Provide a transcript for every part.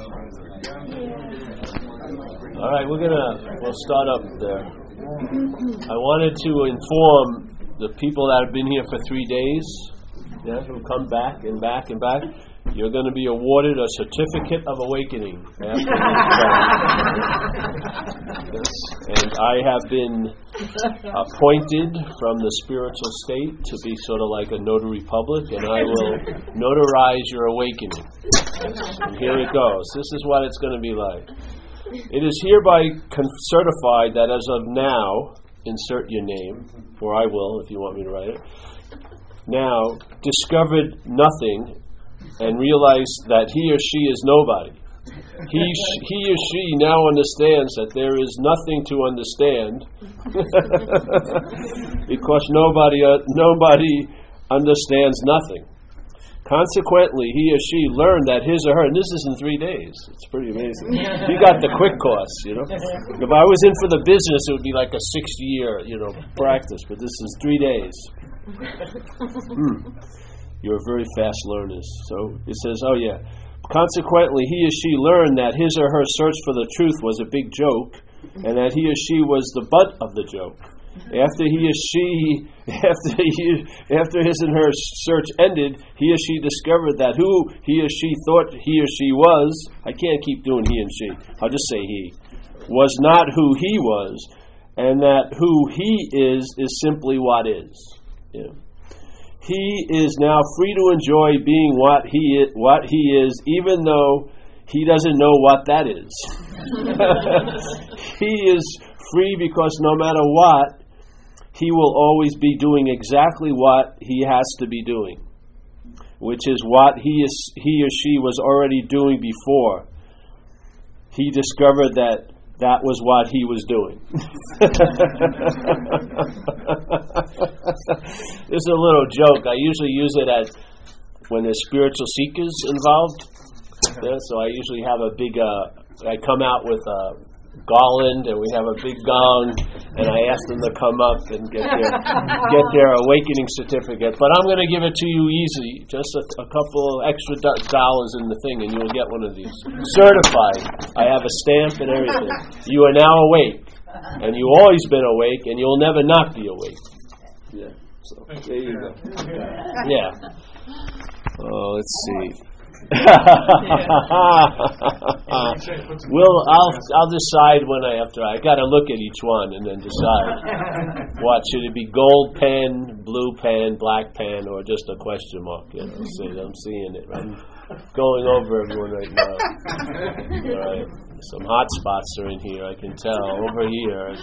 All right, we're gonna we'll start up there. I wanted to inform the people that have been here for three days, yeah, who come back and back and back. You're going to be awarded a certificate of awakening. And I have been appointed from the spiritual state to be sort of like a notary public, and I will notarize your awakening. And here it goes. This is what it's going to be like. It is hereby certified that as of now, insert your name, or I will if you want me to write it. Now, discovered nothing and realize that he or she is nobody. He, he or she now understands that there is nothing to understand because nobody, uh, nobody understands nothing. Consequently, he or she learned that his or her, and this is in three days. It's pretty amazing. You got the quick course, you know. If I was in for the business, it would be like a six-year, you know, practice. But this is three days. Hmm. You're very fast learners. So it says, oh yeah. Consequently, he or she learned that his or her search for the truth was a big joke, and that he or she was the butt of the joke. After he or she, after he, after his and her search ended, he or she discovered that who he or she thought he or she was, I can't keep doing he and she, I'll just say he, was not who he was, and that who he is is simply what is. Yeah. He is now free to enjoy being what he is, what he is, even though he doesn't know what that is. he is free because no matter what, he will always be doing exactly what he has to be doing, which is what he, is, he or she was already doing before. He discovered that that was what he was doing. this is a little joke. I usually use it as when there's spiritual seekers involved. Yeah, so I usually have a big, uh, I come out with a garland and we have a big gong and I ask them to come up and get their get their awakening certificate. But I'm going to give it to you easy, just a, a couple extra do- dollars in the thing, and you'll get one of these certified. I have a stamp and everything. You are now awake, and you've always been awake, and you'll never not be awake. Yeah. So there you go. Yeah. Oh, let's see. Uh, we'll I'll I'll decide when I have to. I got to look at each one and then decide what should it be gold pen, blue pen, black pen, or just a question mark. You know, see, I'm seeing it. I'm going over everyone right now. All right, some hot spots are in here. I can tell over here.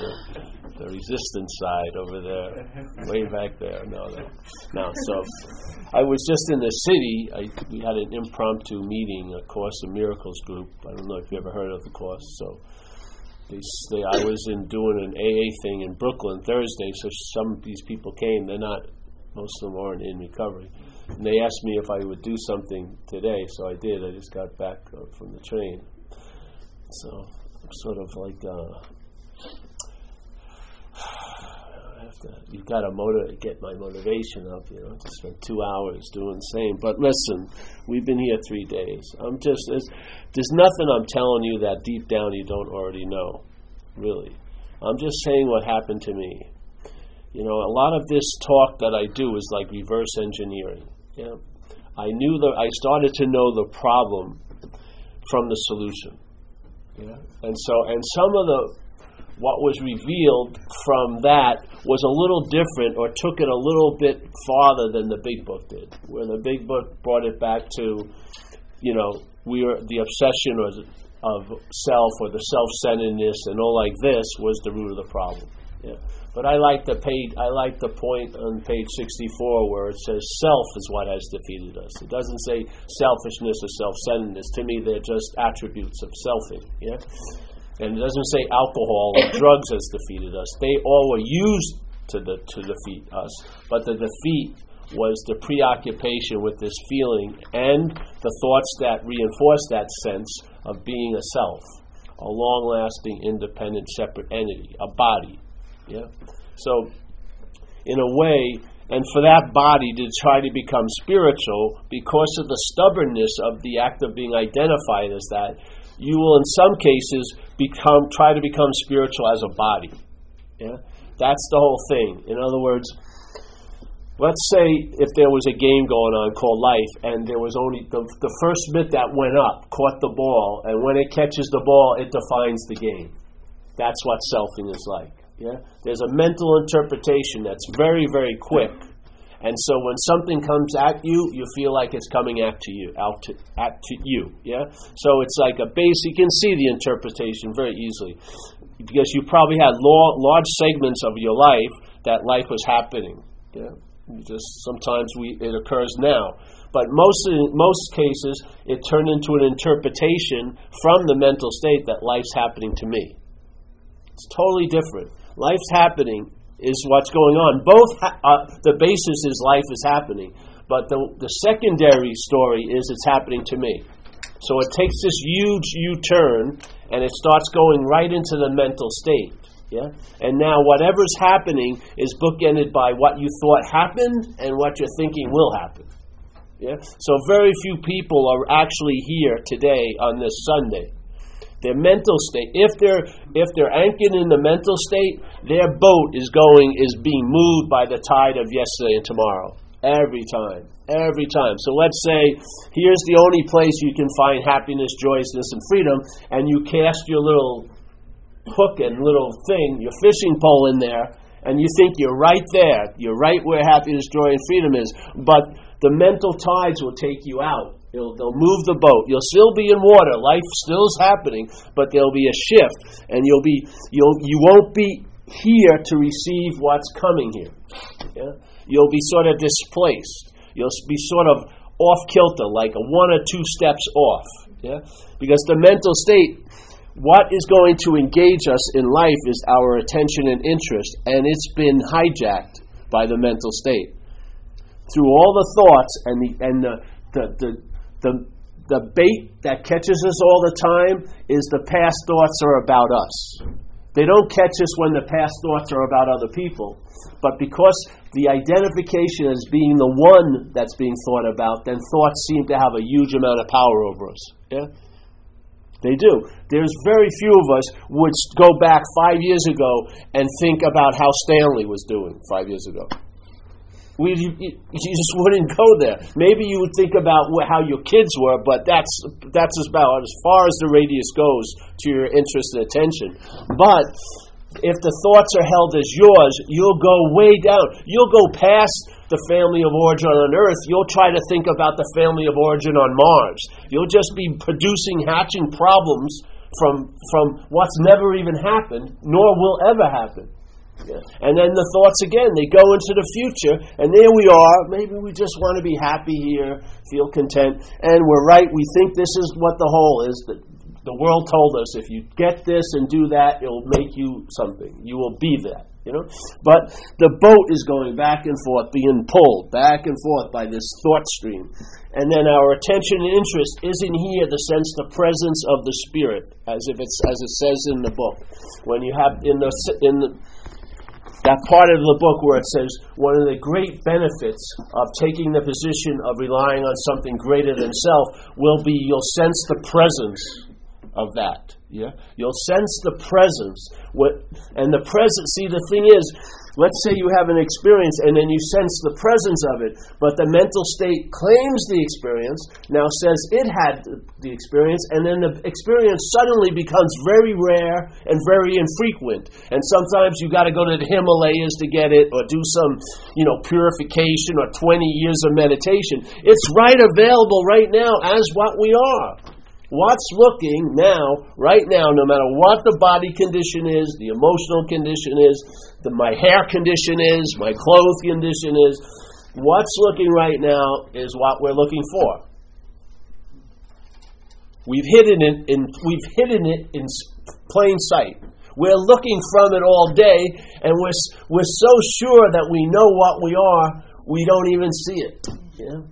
The, resistance side over there, way back there. No, no, no. So I was just in the city. I, we had an impromptu meeting, a Course of Miracles group. I don't know if you ever heard of the course. So they, they, I was in doing an AA thing in Brooklyn Thursday. So some of these people came. They're not. Most of them aren't in recovery. And they asked me if I would do something today, so I did. I just got back uh, from the train. So I'm sort of like. Uh, you've got to get my motivation up, you know, to spend two hours doing the same. But listen, we've been here three days. I'm just, there's, there's nothing I'm telling you that deep down you don't already know, really. I'm just saying what happened to me. You know, a lot of this talk that I do is like reverse engineering. Yeah, I knew that I started to know the problem from the solution. Yeah, and so and some of the what was revealed from that was a little different or took it a little bit farther than the big book did. Where the big book brought it back to, you know, we are the obsession or of self or the self-centeredness and all like this was the root of the problem. Yeah. But I like the page. I like the point on page 64 where it says self is what has defeated us. It doesn't say selfishness or self-centeredness. To me, they're just attributes of selfing. Yeah. And it doesn't say alcohol or drugs has defeated us. They all were used to, the, to defeat us. But the defeat was the preoccupation with this feeling and the thoughts that reinforce that sense of being a self, a long lasting, independent, separate entity, a body. Yeah? So, in a way, and for that body to try to become spiritual because of the stubbornness of the act of being identified as that, you will in some cases become try to become spiritual as a body. Yeah? That's the whole thing. In other words, let's say if there was a game going on called life and there was only the, the first bit that went up caught the ball and when it catches the ball it defines the game that's what selfing is like yeah? There's a mental interpretation that's very, very quick. And so when something comes at you, you feel like it's coming at to you, out to at to you. Yeah. So it's like a base. You can see the interpretation very easily, because you probably had large segments of your life that life was happening. Yeah. Just sometimes we it occurs now, but most in most cases it turned into an interpretation from the mental state that life's happening to me. It's totally different. Life's happening is what's going on. Both ha- uh, the basis is life is happening, but the, the secondary story is it's happening to me. So it takes this huge U-turn and it starts going right into the mental state. Yeah? And now whatever's happening is bookended by what you thought happened and what you're thinking will happen. Yeah? So very few people are actually here today on this Sunday. Their mental state. If they're if they're anchored in the mental state, their boat is going is being moved by the tide of yesterday and tomorrow. Every time. Every time. So let's say here's the only place you can find happiness, joyousness, and freedom, and you cast your little hook and little thing, your fishing pole in there, and you think you're right there. You're right where happiness, joy, and freedom is. But the mental tides will take you out It'll, they'll move the boat. You'll still be in water. Life still is happening, but there'll be a shift, and you'll be you'll you won't be here to receive what's coming here. Yeah? You'll be sort of displaced. You'll be sort of off kilter, like a one or two steps off. Yeah? Because the mental state, what is going to engage us in life is our attention and interest, and it's been hijacked by the mental state. Through all the thoughts and the and the, the, the the, the bait that catches us all the time is the past thoughts are about us. They don't catch us when the past thoughts are about other people. But because the identification as being the one that's being thought about, then thoughts seem to have a huge amount of power over us. Yeah? They do. There's very few of us would go back five years ago and think about how Stanley was doing five years ago. We, just wouldn't go there. Maybe you would think about how your kids were, but that's that's about as far as the radius goes to your interest and attention. But if the thoughts are held as yours, you'll go way down. You'll go past the family of origin on Earth. You'll try to think about the family of origin on Mars. You'll just be producing, hatching problems from from what's never even happened, nor will ever happen. Yeah. And then the thoughts again, they go into the future, and there we are. Maybe we just want to be happy here, feel content, and we're right. We think this is what the whole is. That the world told us if you get this and do that, it'll make you something. You will be that. You know, but the boat is going back and forth, being pulled back and forth by this thought stream, and then our attention and interest isn't here. The sense, the presence of the Spirit, as if it's as it says in the book, when you have in the in the that part of the book where it says one of the great benefits of taking the position of relying on something greater than self will be you'll sense the presence of that. Yeah, you'll sense the presence. What and the presence? See, the thing is, let's say you have an experience and then you sense the presence of it, but the mental state claims the experience. Now says it had the experience, and then the experience suddenly becomes very rare and very infrequent. And sometimes you got to go to the Himalayas to get it, or do some, you know, purification or 20 years of meditation. It's right available right now as what we are. What's looking now, right now, no matter what the body condition is, the emotional condition is, the, my hair condition is, my clothes condition is, what's looking right now is what we're looking for. We've hidden it in, we've hidden it in plain sight. We're looking from it all day, and we're, we're so sure that we know what we are, we don't even see it. Yeah?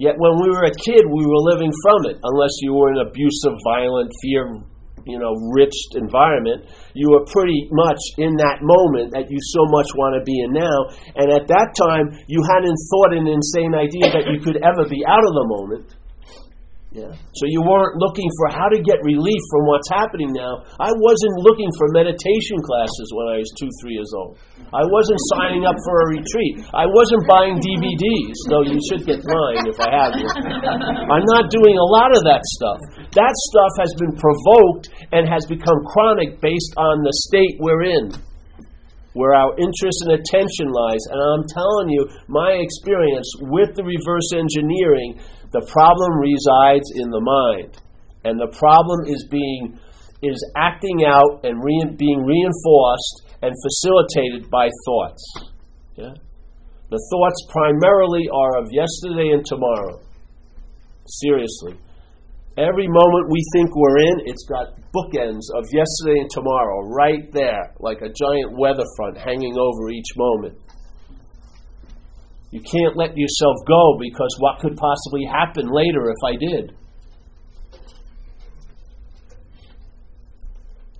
Yet when we were a kid, we were living from it, unless you were in an abusive, violent, fear you know, rich environment. You were pretty much in that moment that you so much want to be in now. And at that time, you hadn't thought an insane idea that you could ever be out of the moment. Yeah. So you weren't looking for how to get relief from what's happening now. I wasn't looking for meditation classes when I was two, three years old. I wasn't signing up for a retreat. I wasn't buying DVDs, though you should get mine if I have you. I'm not doing a lot of that stuff. That stuff has been provoked and has become chronic based on the state we're in where our interest and attention lies. And I'm telling you, my experience with the reverse engineering the problem resides in the mind. And the problem is being is acting out and re- being reinforced and facilitated by thoughts. Yeah? The thoughts primarily are of yesterday and tomorrow. Seriously. Every moment we think we're in, it's got bookends of yesterday and tomorrow right there, like a giant weather front hanging over each moment. You can't let yourself go because what could possibly happen later if I did?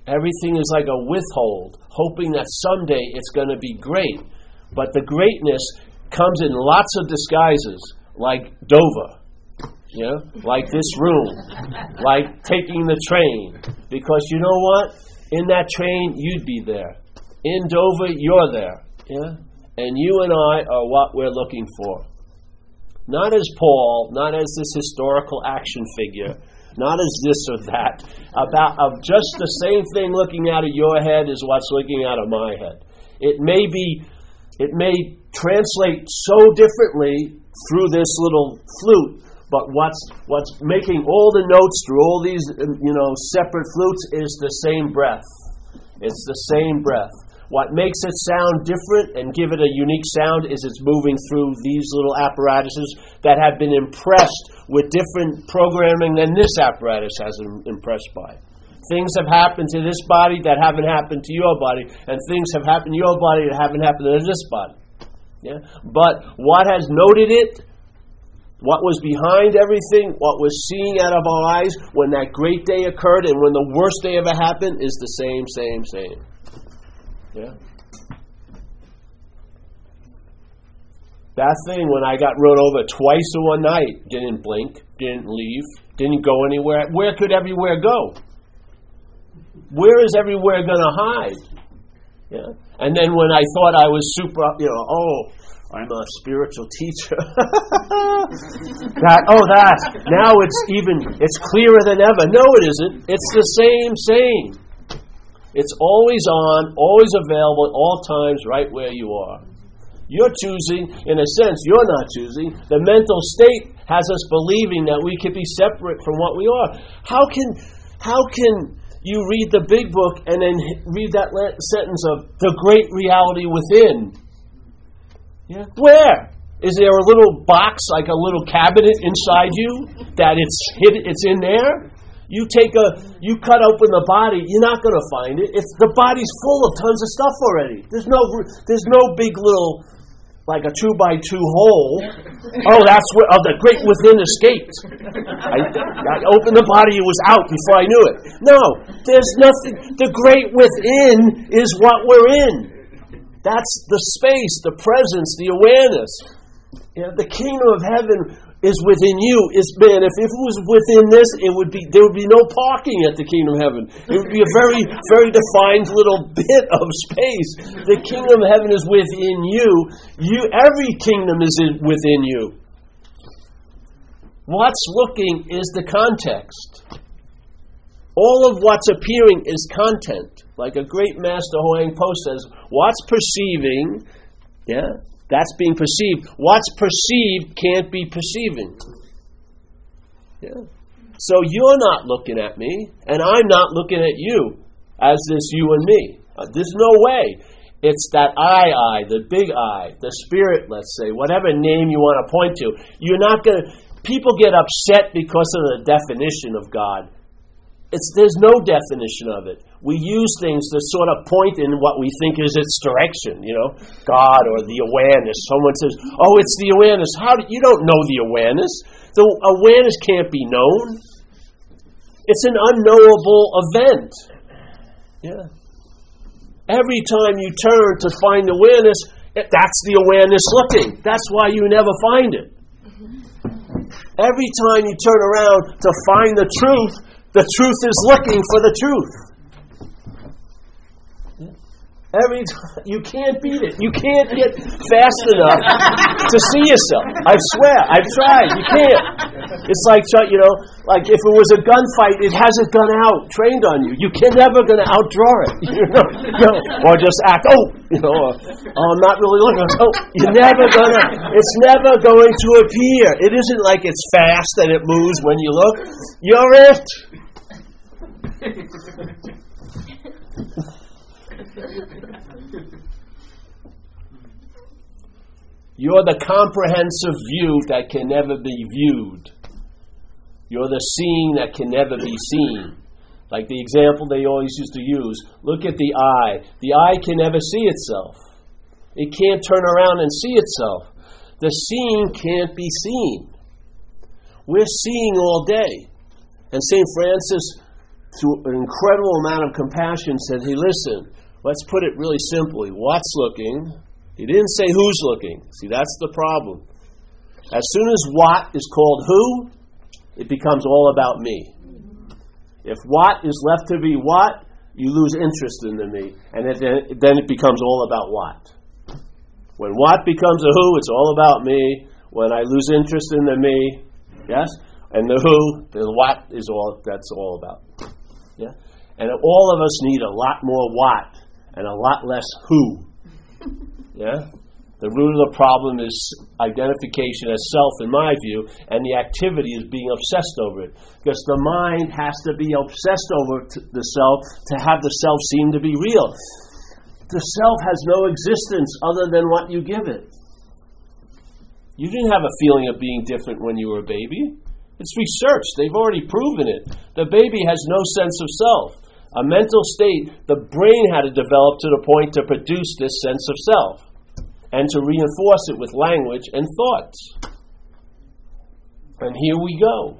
Everything is like a withhold, hoping that someday it's going to be great. But the greatness comes in lots of disguises, like Dover, know, like this room, like taking the train. Because you know what? In that train, you'd be there. In Dover, you're there. Yeah? And you and I are what we're looking for. Not as Paul, not as this historical action figure, not as this or that. About of just the same thing looking out of your head is what's looking out of my head. It may be it may translate so differently through this little flute, but what's what's making all the notes through all these you know separate flutes is the same breath. It's the same breath. What makes it sound different and give it a unique sound is it's moving through these little apparatuses that have been impressed with different programming than this apparatus has been impressed by. Things have happened to this body that haven't happened to your body, and things have happened to your body that haven't happened to this body. Yeah? But what has noted it, what was behind everything, what was seeing out of our eyes when that great day occurred and when the worst day ever happened is the same, same, same. Yeah. That thing when I got run over twice in one night, didn't blink, didn't leave, didn't go anywhere. Where could everywhere go? Where is everywhere going to hide? Yeah. And then when I thought I was super, you know, oh, I'm a spiritual teacher. that oh that now it's even it's clearer than ever. No, it isn't. It's the same same. It's always on, always available at all times, right where you are. You're choosing, in a sense, you're not choosing. The mental state has us believing that we could be separate from what we are. How can, how can you read the big book and then read that sentence of the great reality within? Yeah. Where? Is there a little box, like a little cabinet inside you, that it's hid, it's in there? You take a, you cut open the body, you're not going to find it. It's the body's full of tons of stuff already. There's no, there's no big little, like a two by two hole. Oh, that's where oh, the great within escaped. I, I opened the body, it was out before I knew it. No, there's nothing. The great within is what we're in. That's the space, the presence, the awareness. Know, the kingdom of heaven is within you. Is man if, if it was within this it would be there would be no parking at the kingdom of heaven. It would be a very very defined little bit of space. The kingdom of heaven is within you. You every kingdom is in, within you. What's looking is the context. All of what's appearing is content. Like a great master Huang Po says what's perceiving yeah that's being perceived. What's perceived can't be perceiving. Yeah. So you're not looking at me, and I'm not looking at you as this you and me. Uh, there's no way. It's that I, I, the big I, the spirit, let's say, whatever name you want to point to. You're not going to. People get upset because of the definition of God. It's, there's no definition of it. We use things to sort of point in what we think is its direction, you know, God or the awareness. Someone says, "Oh, it's the awareness." How do you don't know the awareness? The awareness can't be known. It's an unknowable event. Yeah. Every time you turn to find awareness, that's the awareness looking. That's why you never find it. Every time you turn around to find the truth, the truth is looking for the truth. Every time, you can't beat it. You can't get fast enough to see yourself. I swear, I've tried. You can't. It's like you know, like if it was a gunfight, it hasn't gone out trained on you. You can never to outdraw it. You know, you know, or just act. Oh, you know, or, oh, I'm not really looking. Oh, you're never gonna. It's never going to appear. It isn't like it's fast and it moves when you look. You're it. You're the comprehensive view that can never be viewed. You're the seeing that can never be seen. Like the example they always used to use look at the eye. The eye can never see itself, it can't turn around and see itself. The seeing can't be seen. We're seeing all day. And St. Francis, through an incredible amount of compassion, said, Hey, listen, Let's put it really simply. What's looking? He didn't say who's looking. See, that's the problem. As soon as what is called who, it becomes all about me. If what is left to be what, you lose interest in the me, and it, then it becomes all about what. When what becomes a who, it's all about me. When I lose interest in the me, yes, and the who, the what is all that's all about. Yeah, and all of us need a lot more what and a lot less who. Yeah? The root of the problem is identification as self, in my view, and the activity is being obsessed over it. Because the mind has to be obsessed over the self to have the self seem to be real. The self has no existence other than what you give it. You didn't have a feeling of being different when you were a baby. It's researched, they've already proven it. The baby has no sense of self a mental state the brain had to develop to the point to produce this sense of self and to reinforce it with language and thoughts. And here we go.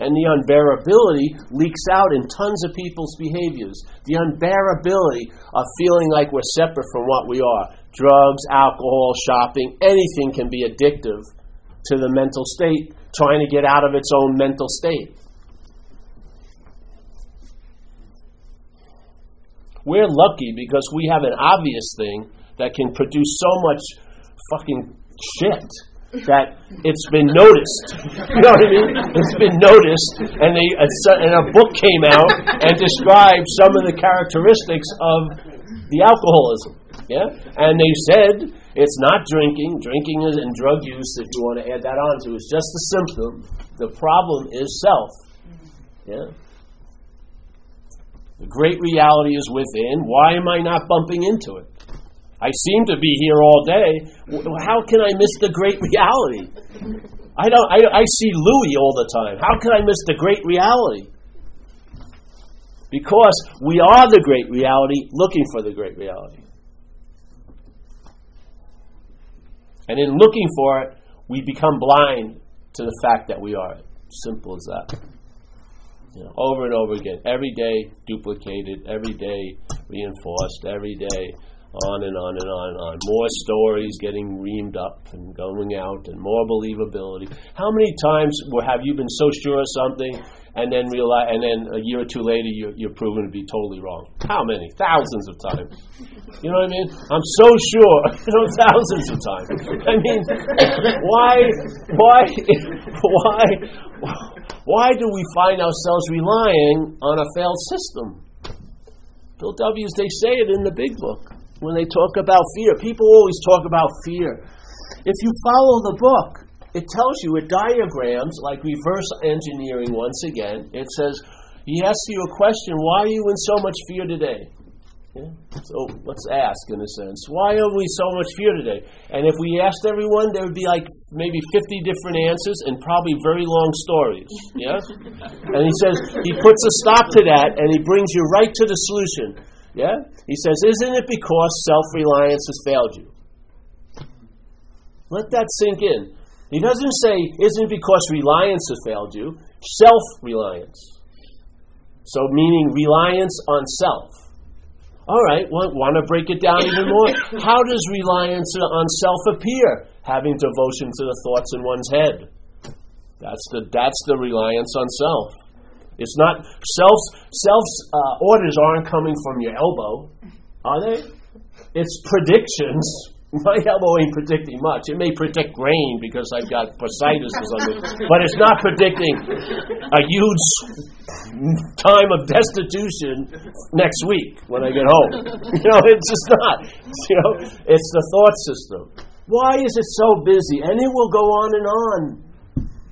And the unbearability leaks out in tons of people's behaviors. The unbearability of feeling like we're separate from what we are. Drugs, alcohol, shopping, anything can be addictive to the mental state, trying to get out of its own mental state. We're lucky because we have an obvious thing that can produce so much fucking shit that it's been noticed. You know what I mean? It's been noticed, and they and a book came out and described some of the characteristics of the alcoholism. Yeah, and they said it's not drinking. Drinking is and drug use, if you want to add that on to, is just a symptom. The problem is self. Yeah. The great reality is within. Why am I not bumping into it? I seem to be here all day. How can I miss the great reality? I don't. I, I see Louis all the time. How can I miss the great reality? Because we are the great reality, looking for the great reality. And in looking for it, we become blind to the fact that we are it. Simple as that. Know, over and over again, every day duplicated, every day reinforced, every day on and on and on and on. More stories getting reamed up and going out, and more believability. How many times have you been so sure of something, and then realize, and then a year or two later you're, you're proven to be totally wrong? How many? Thousands of times. You know what I mean? I'm so sure. You know, thousands of times. I mean, why, why, why? Why do we find ourselves relying on a failed system? Bill W. they say it in the big book when they talk about fear. People always talk about fear. If you follow the book, it tells you with diagrams, like reverse engineering once again, it says, he asks you a question, why are you in so much fear today? Yeah? So let's ask, in a sense, why are we so much fear today? And if we asked everyone, there would be like maybe 50 different answers and probably very long stories. Yes? and he says, he puts a stop to that and he brings you right to the solution. Yeah? He says, Isn't it because self reliance has failed you? Let that sink in. He doesn't say, isn't it because reliance has failed you? Self reliance. So, meaning reliance on self. All right, want, want to break it down even more? How does reliance on self appear? Having devotion to the thoughts in one's head. That's the, that's the reliance on self. It's not self self's uh, orders aren't coming from your elbow, are they? It's predictions. My elbow ain't predicting much. It may predict rain because I've got bursitis or something, but it's not predicting a huge time of destitution next week when I get home. You know, it's just not. You know, it's the thought system. Why is it so busy? And it will go on and on.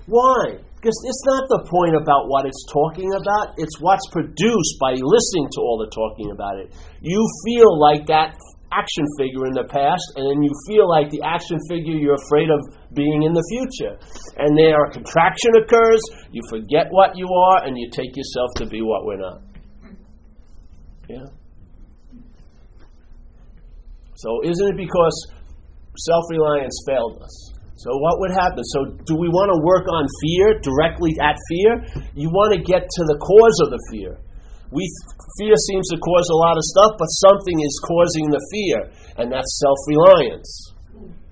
Why? Because it's not the point about what it's talking about, it's what's produced by listening to all the talking about it. You feel like that action figure in the past, and then you feel like the action figure you're afraid of being in the future. And there a contraction occurs, you forget what you are, and you take yourself to be what we're not. Yeah? So isn't it because self reliance failed us? So what would happen? So do we want to work on fear directly at fear? You want to get to the cause of the fear. We fear seems to cause a lot of stuff, but something is causing the fear, and that's self-reliance.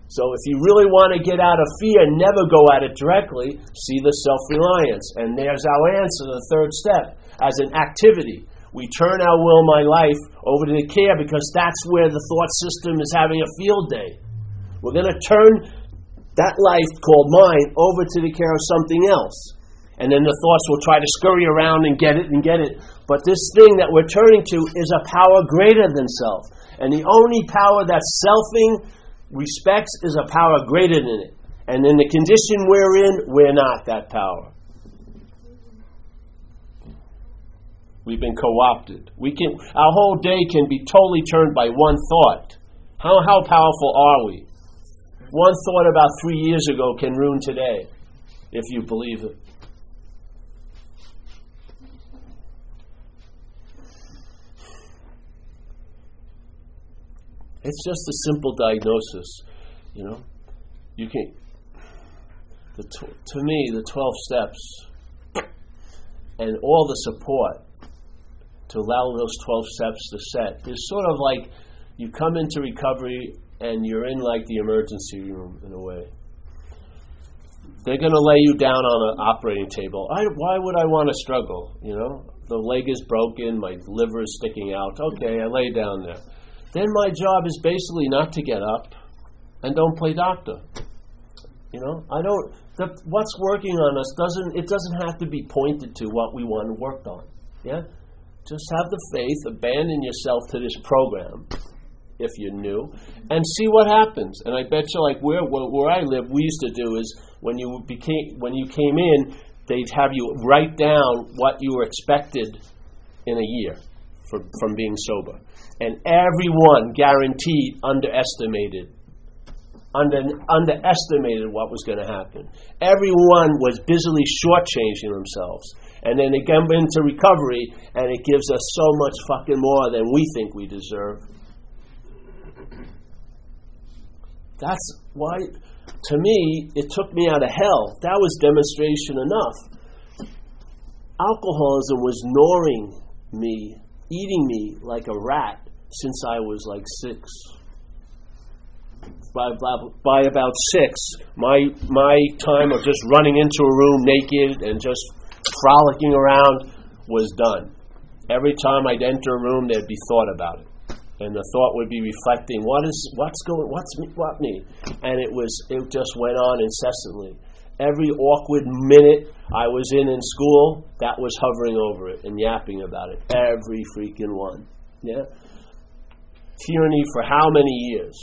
So if you really want to get out of fear, never go at it directly. See the self-reliance, and there's our answer. The third step as an activity. We turn our will, my life, over to the care because that's where the thought system is having a field day. We're going to turn that life called mine over to the care of something else. And then the thoughts will try to scurry around and get it and get it. But this thing that we're turning to is a power greater than self. And the only power that selfing respects is a power greater than it. And in the condition we're in, we're not that power. We've been co-opted. We can our whole day can be totally turned by one thought. How how powerful are we? One thought about three years ago can ruin today, if you believe it. It's just a simple diagnosis, you know. You can, the tw- to me, the 12 steps and all the support to allow those 12 steps to set is sort of like you come into recovery and you're in like the emergency room in a way. They're going to lay you down on an operating table. I, why would I want to struggle? You know, the leg is broken, my liver is sticking out. Okay, I lay down there then my job is basically not to get up and don't play doctor. You know, I don't. The, what's working on us doesn't. It doesn't have to be pointed to what we want to work on. Yeah, just have the faith. Abandon yourself to this program, if you're new, and see what happens. And I bet you, like where where, I live, we used to do is when you became when you came in, they'd have you write down what you were expected in a year for, from being sober and everyone guaranteed underestimated under, underestimated what was going to happen. Everyone was busily shortchanging themselves. And then they come into recovery, and it gives us so much fucking more than we think we deserve. That's why, to me, it took me out of hell. That was demonstration enough. Alcoholism was gnawing me, eating me like a rat since I was like six. By, by, about six, my, my time of just running into a room naked and just frolicking around was done. Every time I'd enter a room, there'd be thought about it and the thought would be reflecting what is what's going what's what me and it was it just went on incessantly every awkward minute i was in in school that was hovering over it and yapping about it every freaking one yeah tyranny for how many years?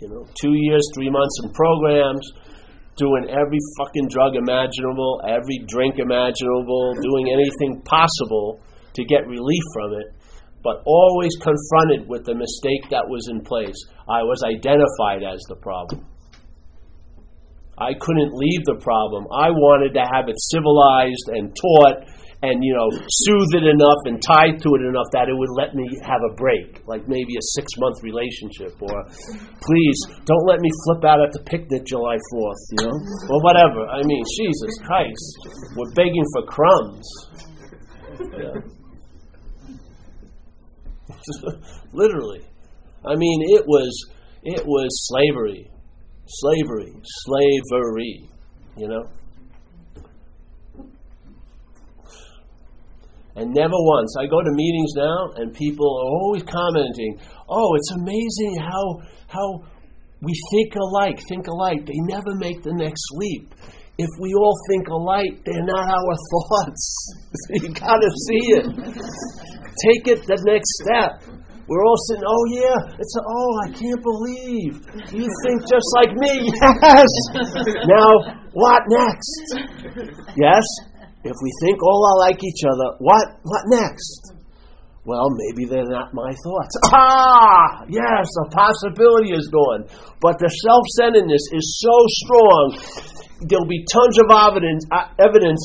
You know, two years, three months in programs, doing every fucking drug imaginable, every drink imaginable, doing anything possible to get relief from it, but always confronted with the mistake that was in place. I was identified as the problem. I couldn't leave the problem. I wanted to have it civilized and taught and you know soothe it enough and tied to it enough that it would let me have a break, like maybe a six month relationship, or please don't let me flip out at the picnic July fourth, you know, or whatever. I mean, Jesus Christ, we're begging for crumbs. Yeah. Literally, I mean, it was it was slavery, slavery, slavery. You know. And never once. I go to meetings now, and people are always commenting, "Oh, it's amazing how how we think alike, think alike. They never make the next leap. If we all think alike, they're not our thoughts. you gotta see it. Take it the next step. We're all sitting, oh yeah, it's a, oh, I can't believe you think just like me. Yes. now, what next? Yes. If we think all are like each other, what what next? Well, maybe they're not my thoughts. Ah, yes, a possibility is gone. But the self-centeredness is so strong. There'll be tons of evidence, uh, evidence,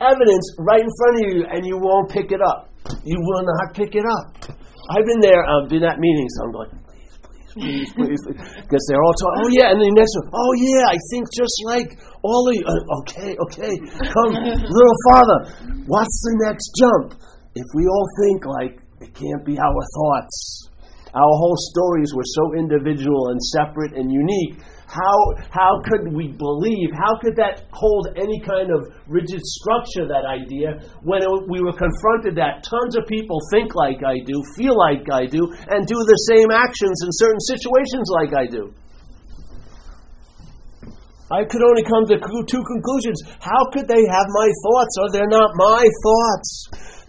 evidence right in front of you, and you won't pick it up. You will not pick it up. I've been there, I've been at meetings, I'm going, please, please, please. Please. Because they're all talking, oh yeah, and then the next one, oh yeah, I think just like all. Uh, okay, okay, come, little father, what's the next jump? If we all think like it can't be our thoughts, our whole stories were so individual and separate and unique how, how could we believe? How could that hold any kind of rigid structure, that idea, when it, we were confronted that tons of people think like I do, feel like I do, and do the same actions in certain situations like I do? I could only come to two conclusions. How could they have my thoughts or they're not my thoughts?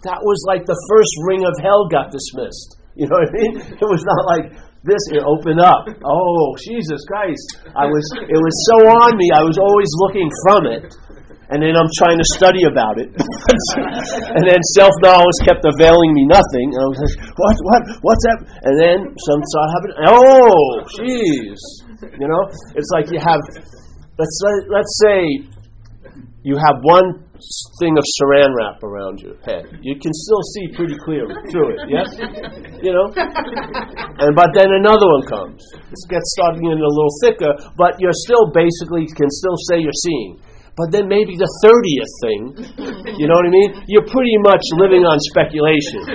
That was like the first ring of hell got dismissed. You know what I mean? It was not like, this it opened up. Oh, Jesus Christ. I was it was so on me, I was always looking from it. And then I'm trying to study about it. and then self knowledge kept availing me nothing. And I was like, what, what, what's that? And then some saw happening. Oh, jeez. You know? It's like you have, let's, let's say you have one thing of saran wrap around your head. You can still see pretty clearly through it, yes? You know? And but then another one comes. It gets starting in a little thicker, but you're still basically can still say you're seeing. But then maybe the 30th thing, you know what I mean? You're pretty much living on speculation.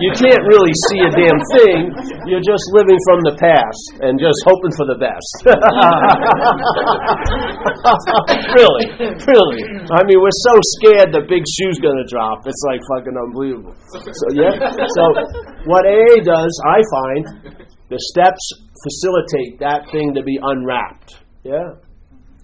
You can't really see a damn thing. You're just living from the past and just hoping for the best. really, really. I mean, we're so scared the big shoe's going to drop. It's like fucking unbelievable. So, yeah? So, what AA does, I find, the steps facilitate that thing to be unwrapped. Yeah?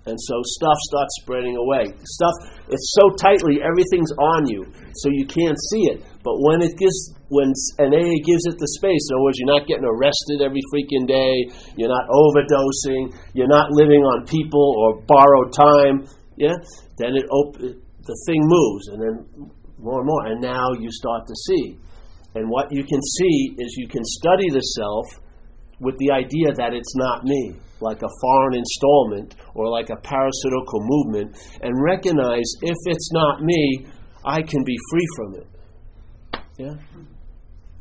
And so stuff starts spreading away. Stuff, it's so tightly, everything's on you, so you can't see it. But when it gives, when an AA gives it the space, in other words, you're not getting arrested every freaking day, you're not overdosing, you're not living on people or borrowed time, yeah, then it op- the thing moves, and then more and more, and now you start to see. And what you can see is you can study the self with the idea that it's not me like a foreign installment or like a parasitical movement and recognize if it's not me, I can be free from it. Yeah?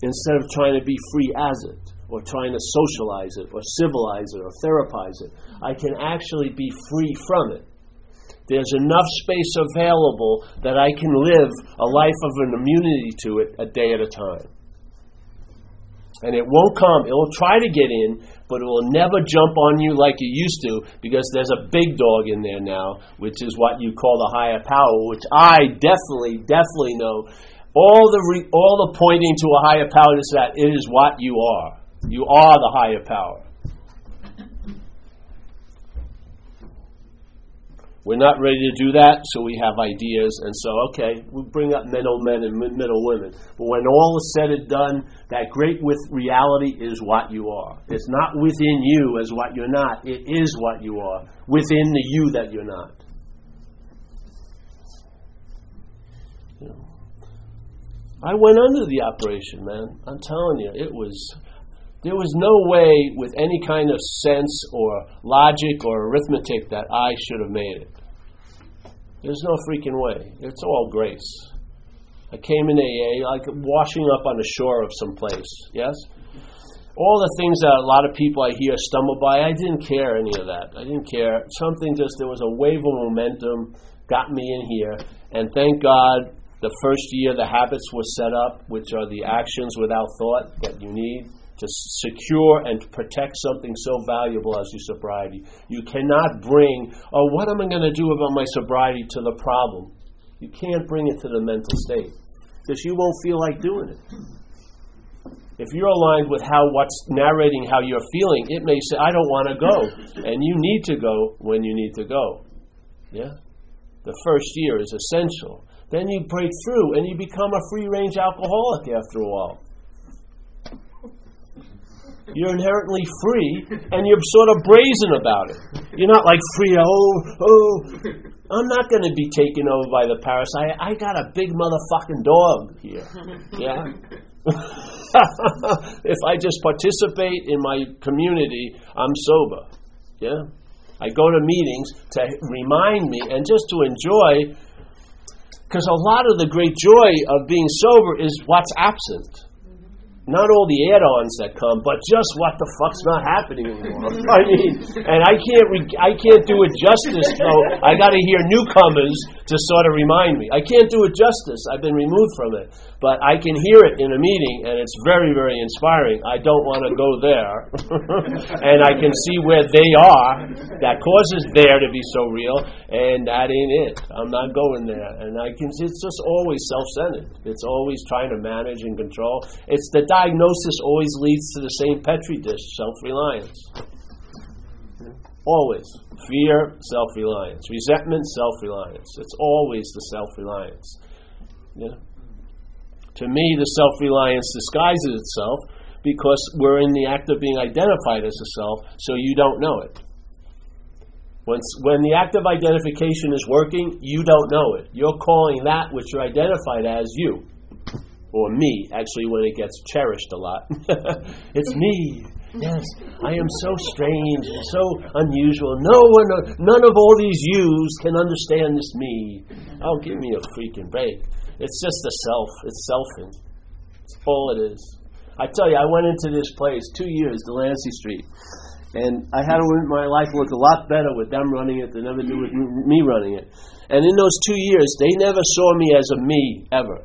Instead of trying to be free as it or trying to socialize it or civilize it or therapize it, I can actually be free from it. There's enough space available that I can live a life of an immunity to it a day at a time. And it won't come, it will try to get in, but it will never jump on you like it used to because there's a big dog in there now, which is what you call the higher power, which I definitely, definitely know. All the, re, all the pointing to a higher power is that it is what you are. You are the higher power. We're not ready to do that, so we have ideas, and so, okay, we bring up middle men and middle women. But when all is said and done, that great with reality is what you are. It's not within you as what you're not, it is what you are, within the you that you're not. I went under the operation, man. I'm telling you, it was there was no way, with any kind of sense or logic or arithmetic, that I should have made it. There's no freaking way. It's all grace. I came in AA like washing up on the shore of some place. Yes? All the things that a lot of people I hear stumble by, I didn't care any of that. I didn't care. Something just, there was a wave of momentum, got me in here. And thank God, the first year the habits were set up, which are the actions without thought that you need to secure and protect something so valuable as your sobriety. You cannot bring, oh, what am I going to do about my sobriety to the problem? You can't bring it to the mental state because you won't feel like doing it. If you're aligned with how what's narrating how you're feeling, it may say, I don't want to go. And you need to go when you need to go. Yeah? The first year is essential. Then you break through and you become a free range alcoholic after a while. You're inherently free and you're sort of brazen about it. You're not like free, oh, oh. I'm not going to be taken over by the parasite. I got a big motherfucking dog here. Yeah? if I just participate in my community, I'm sober. Yeah? I go to meetings to remind me and just to enjoy, because a lot of the great joy of being sober is what's absent not all the add-ons that come, but just what the fuck's not happening anymore. I mean, and I can't re- I can't do it justice. So I got to hear newcomers to sort of remind me. I can't do it justice. I've been removed from it, but I can hear it in a meeting, and it's very very inspiring. I don't want to go there, and I can see where they are. That causes there to be so real, and that ain't it. I'm not going there, and I can. see It's just always self-centered. It's always trying to manage and control. It's the diagnosis always leads to the same petri dish self reliance. Always. Fear, self reliance. Resentment, self reliance. It's always the self reliance. Yeah. To me, the self reliance disguises itself because we're in the act of being identified as a self, so you don't know it. Once, when the act of identification is working, you don't know it. You're calling that which you're identified as you or me, actually, when it gets cherished a lot. it's me. Yes, I am so strange, and so unusual. No one, none of all these yous can understand this me. Oh, give me a freaking break. It's just a self. It's selfing. It's all it is. I tell you, I went into this place two years, Delancey Street, and I had my life look a lot better with them running it than ever do with me running it. And in those two years, they never saw me as a me ever.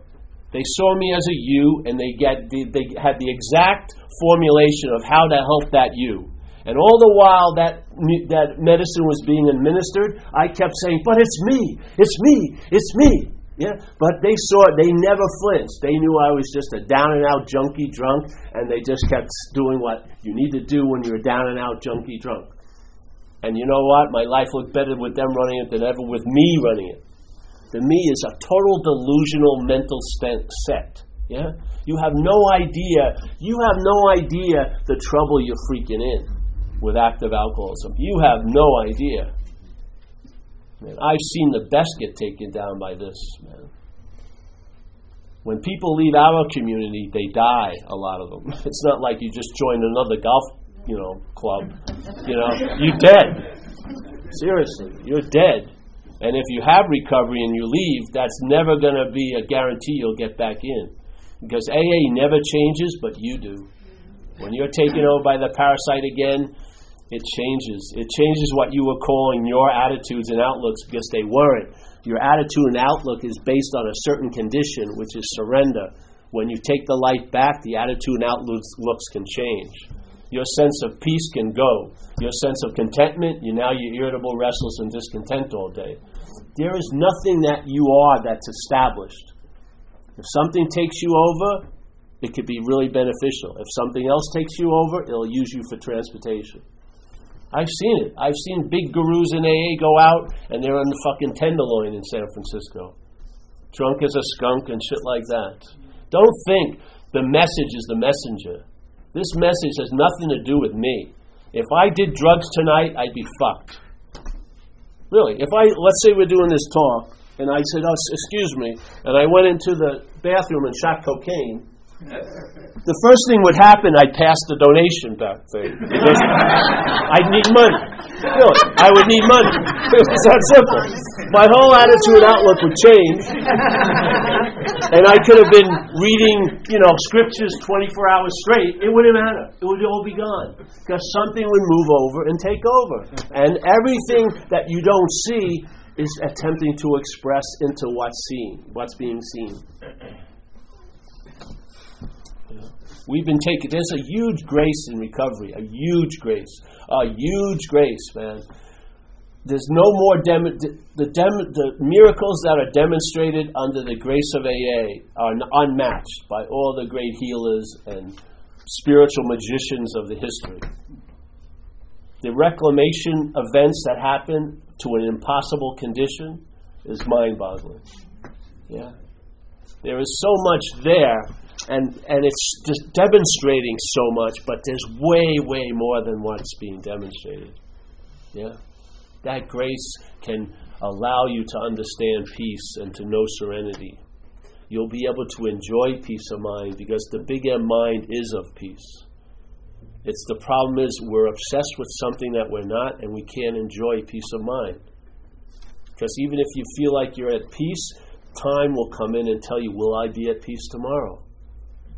They saw me as a you, and they get the, they had the exact formulation of how to help that you. And all the while that that medicine was being administered, I kept saying, "But it's me, it's me, it's me." Yeah, but they saw it. They never flinched. They knew I was just a down and out junkie drunk, and they just kept doing what you need to do when you're down and out junkie drunk. And you know what? My life looked better with them running it than ever with me running it. The me is a total delusional mental set. Yeah? You have no idea, you have no idea the trouble you're freaking in with active alcoholism. You have no idea. Man, I've seen the best get taken down by this, man. When people leave our community, they die, a lot of them. It's not like you just join another golf, you know, club. You know, you're dead. Seriously, you're dead. And if you have recovery and you leave, that's never going to be a guarantee you'll get back in. Because AA never changes, but you do. When you're taken over by the parasite again, it changes. It changes what you were calling your attitudes and outlooks because they weren't. Your attitude and outlook is based on a certain condition, which is surrender. When you take the light back, the attitude and outlooks can change. Your sense of peace can go. Your sense of contentment, you now you're irritable, restless, and discontent all day. There is nothing that you are that's established. If something takes you over, it could be really beneficial. If something else takes you over, it'll use you for transportation. I've seen it. I've seen big gurus in AA go out and they're on the fucking Tenderloin in San Francisco. Drunk as a skunk and shit like that. Don't think the message is the messenger. This message has nothing to do with me. If I did drugs tonight, I'd be fucked. Really. If I, let's say we're doing this talk, and I said, oh, excuse me, and I went into the bathroom and shot cocaine, the first thing would happen, I'd pass the donation back thing. Because I'd need money. Really. I would need money. it's that simple. My whole attitude outlook would change. And I could have been reading, you know, scriptures 24 hours straight. It wouldn't matter. It would all be gone because something would move over and take over. And everything that you don't see is attempting to express into what's seen, what's being seen. We've been taken. There's a huge grace in recovery. A huge grace. A huge grace, man. There's no more dem- the, dem- the miracles that are demonstrated under the grace of AA are unmatched by all the great healers and spiritual magicians of the history. The reclamation events that happen to an impossible condition is mind-boggling. Yeah, there is so much there and and it's just demonstrating so much, but there's way, way more than what's being demonstrated. Yeah, that grace can allow you to understand peace and to know serenity. You'll be able to enjoy peace of mind because the big M mind is of peace. It's the problem is we're obsessed with something that we're not, and we can't enjoy peace of mind. Because even if you feel like you're at peace, time will come in and tell you, Will I be at peace tomorrow?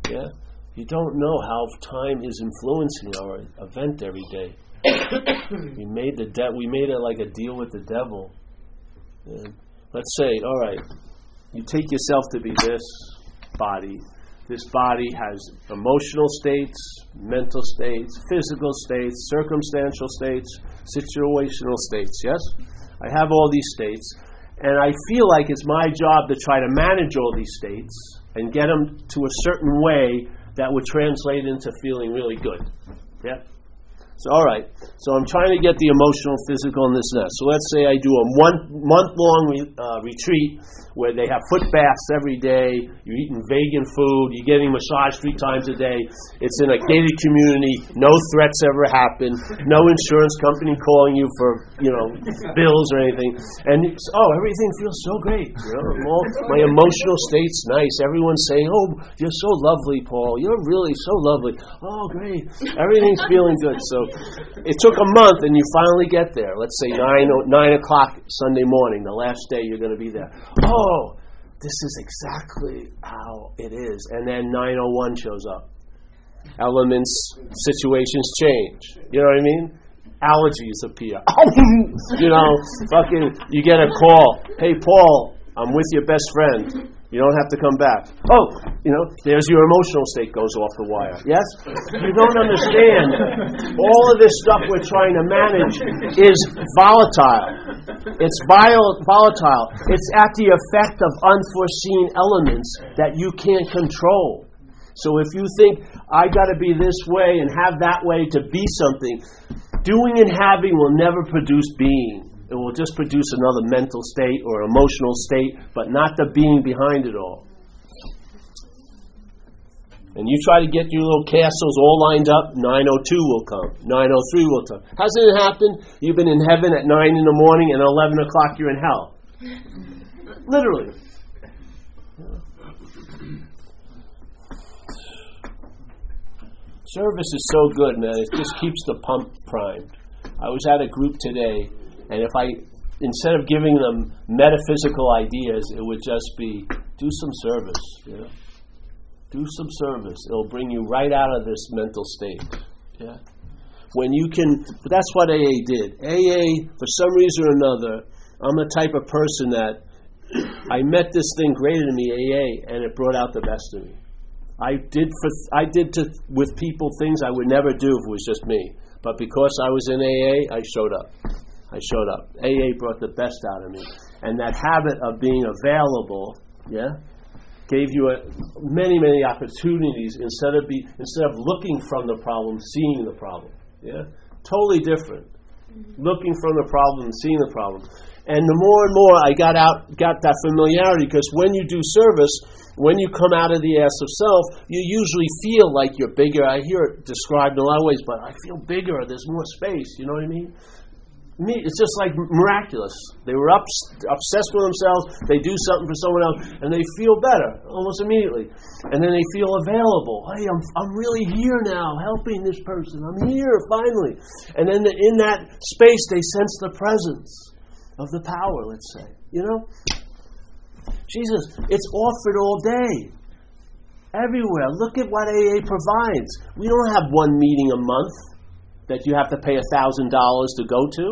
Yeah? You don't know how time is influencing our event every day. We made the debt. we made it like a deal with the devil. And let's say, all right, you take yourself to be this body. This body has emotional states, mental states, physical states, circumstantial states, situational states. Yes? I have all these states, and I feel like it's my job to try to manage all these states and get them to a certain way that would translate into feeling really good. Yeah? So, all right. So I'm trying to get the emotional, physical, and this and that. So let's say I do a one month long re- uh, retreat where they have foot baths every day. You're eating vegan food. You're getting massage three times a day. It's in a gated community. No threats ever happen. No insurance company calling you for you know bills or anything. And oh, everything feels so great. You know, all, my emotional state's nice. Everyone's saying, "Oh, you're so lovely, Paul. You're really so lovely." Oh, great. Everything's feeling good. So it took a month, and you finally get there. Let's say nine nine o'clock Sunday morning, the last day you're going to be there. Oh, oh, this is exactly how it is. And then 901 shows up. Elements, situations change. You know what I mean? Allergies appear. you know, fucking, you get a call. Hey, Paul, I'm with your best friend. You don't have to come back. Oh, you know, there's your emotional state goes off the wire. Yes? You don't understand. All of this stuff we're trying to manage is volatile. It's volatile. It's at the effect of unforeseen elements that you can't control. So if you think, I got to be this way and have that way to be something, doing and having will never produce being. It will just produce another mental state or emotional state, but not the being behind it all. And you try to get your little castles all lined up, 902 will come, 903 will come. Hasn't it happened? You've been in heaven at 9 in the morning and 11 o'clock you're in hell. Literally. Service is so good, man. It just keeps the pump primed. I was at a group today and if I, instead of giving them metaphysical ideas, it would just be do some service. Know? Do some service. It'll bring you right out of this mental state. Yeah. When you can, that's what AA did. AA, for some reason or another, I'm the type of person that I met this thing greater than me, AA, and it brought out the best in me. I did for I did to with people things I would never do if it was just me. But because I was in AA, I showed up. I showed up. AA brought the best out of me. And that habit of being available, yeah, gave you a, many, many opportunities instead of be instead of looking from the problem, seeing the problem. Yeah? Totally different. Mm-hmm. Looking from the problem seeing the problem. And the more and more I got out got that familiarity because when you do service, when you come out of the ass of self, you usually feel like you're bigger. I hear it described in a lot of ways, but I feel bigger. There's more space. You know what I mean? It's just like miraculous. They were ups, obsessed with themselves. They do something for someone else, and they feel better almost immediately. And then they feel available. Hey, I'm, I'm really here now, helping this person. I'm here finally. And then in that space, they sense the presence of the power. Let's say, you know. Jesus, it's offered all day. Everywhere. Look at what AA provides. We don't have one meeting a month that you have to pay $1,000 to go to.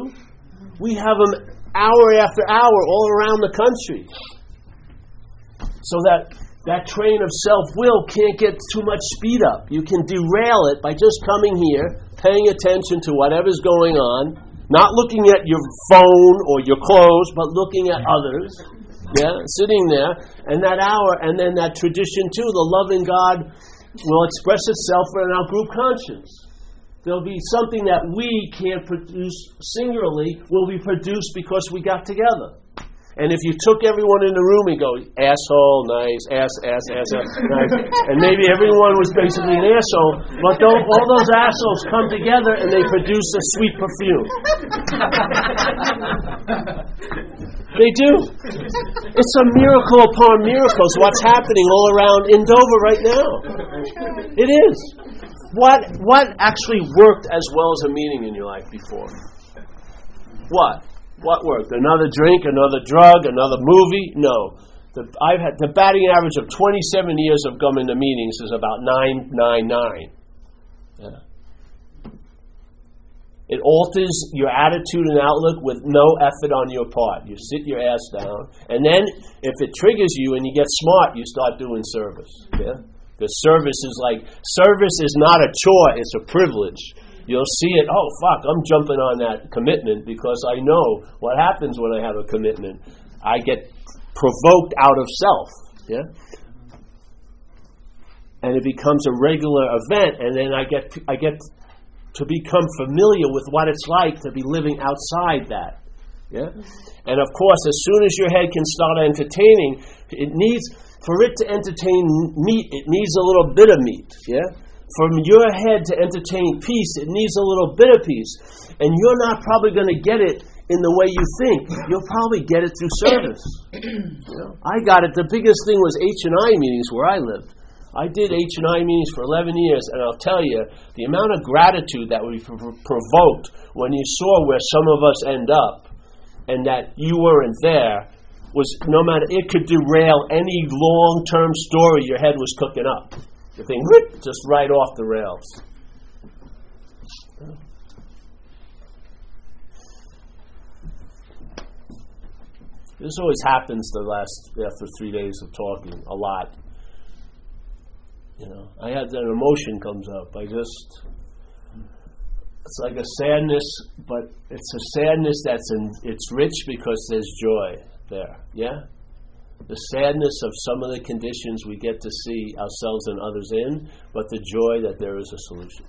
We have them hour after hour all around the country. So that that train of self will can't get too much speed up. You can derail it by just coming here, paying attention to whatever's going on, not looking at your phone or your clothes, but looking at others yeah, sitting there, and that hour, and then that tradition too, the loving God will express itself in our group conscience. There'll be something that we can't produce singularly, will be produced because we got together. And if you took everyone in the room and go, asshole, nice, ass, ass, ass, ass nice, and maybe everyone was basically an asshole, but though, all those assholes come together and they produce a sweet perfume. they do. It's a miracle upon miracles what's happening all around in Dover right now. It is. What, what actually worked as well as a meeting in your life before? What? What worked? Another drink, another drug, another movie? No. The, I've had the batting average of 27 years of coming to meetings is about 999. Yeah. It alters your attitude and outlook with no effort on your part. You sit your ass down, and then if it triggers you and you get smart, you start doing service. Yeah? The service is like service is not a chore; it's a privilege you'll see it, oh, fuck, I'm jumping on that commitment because I know what happens when I have a commitment. I get provoked out of self. Yeah? And it becomes a regular event, and then I get, I get to become familiar with what it's like to be living outside that. Yeah? And of course, as soon as your head can start entertaining, it needs, for it to entertain meat, it needs a little bit of meat. Yeah? from your head to entertain peace, it needs a little bit of peace. And you're not probably going to get it in the way you think. You'll probably get it through service. You know? I got it. The biggest thing was H and I meetings where I lived. I did H and I meetings for 11 years, and I'll tell you, the amount of gratitude that we provoked when you saw where some of us end up, and that you weren't there, was no matter it could derail any long-term story your head was cooking up. The thing whoop, just right off the rails. This always happens the last after three days of talking a lot. You know, I had that emotion comes up. I just it's like a sadness, but it's a sadness that's in it's rich because there's joy there. Yeah? the sadness of some of the conditions we get to see ourselves and others in, but the joy that there is a solution.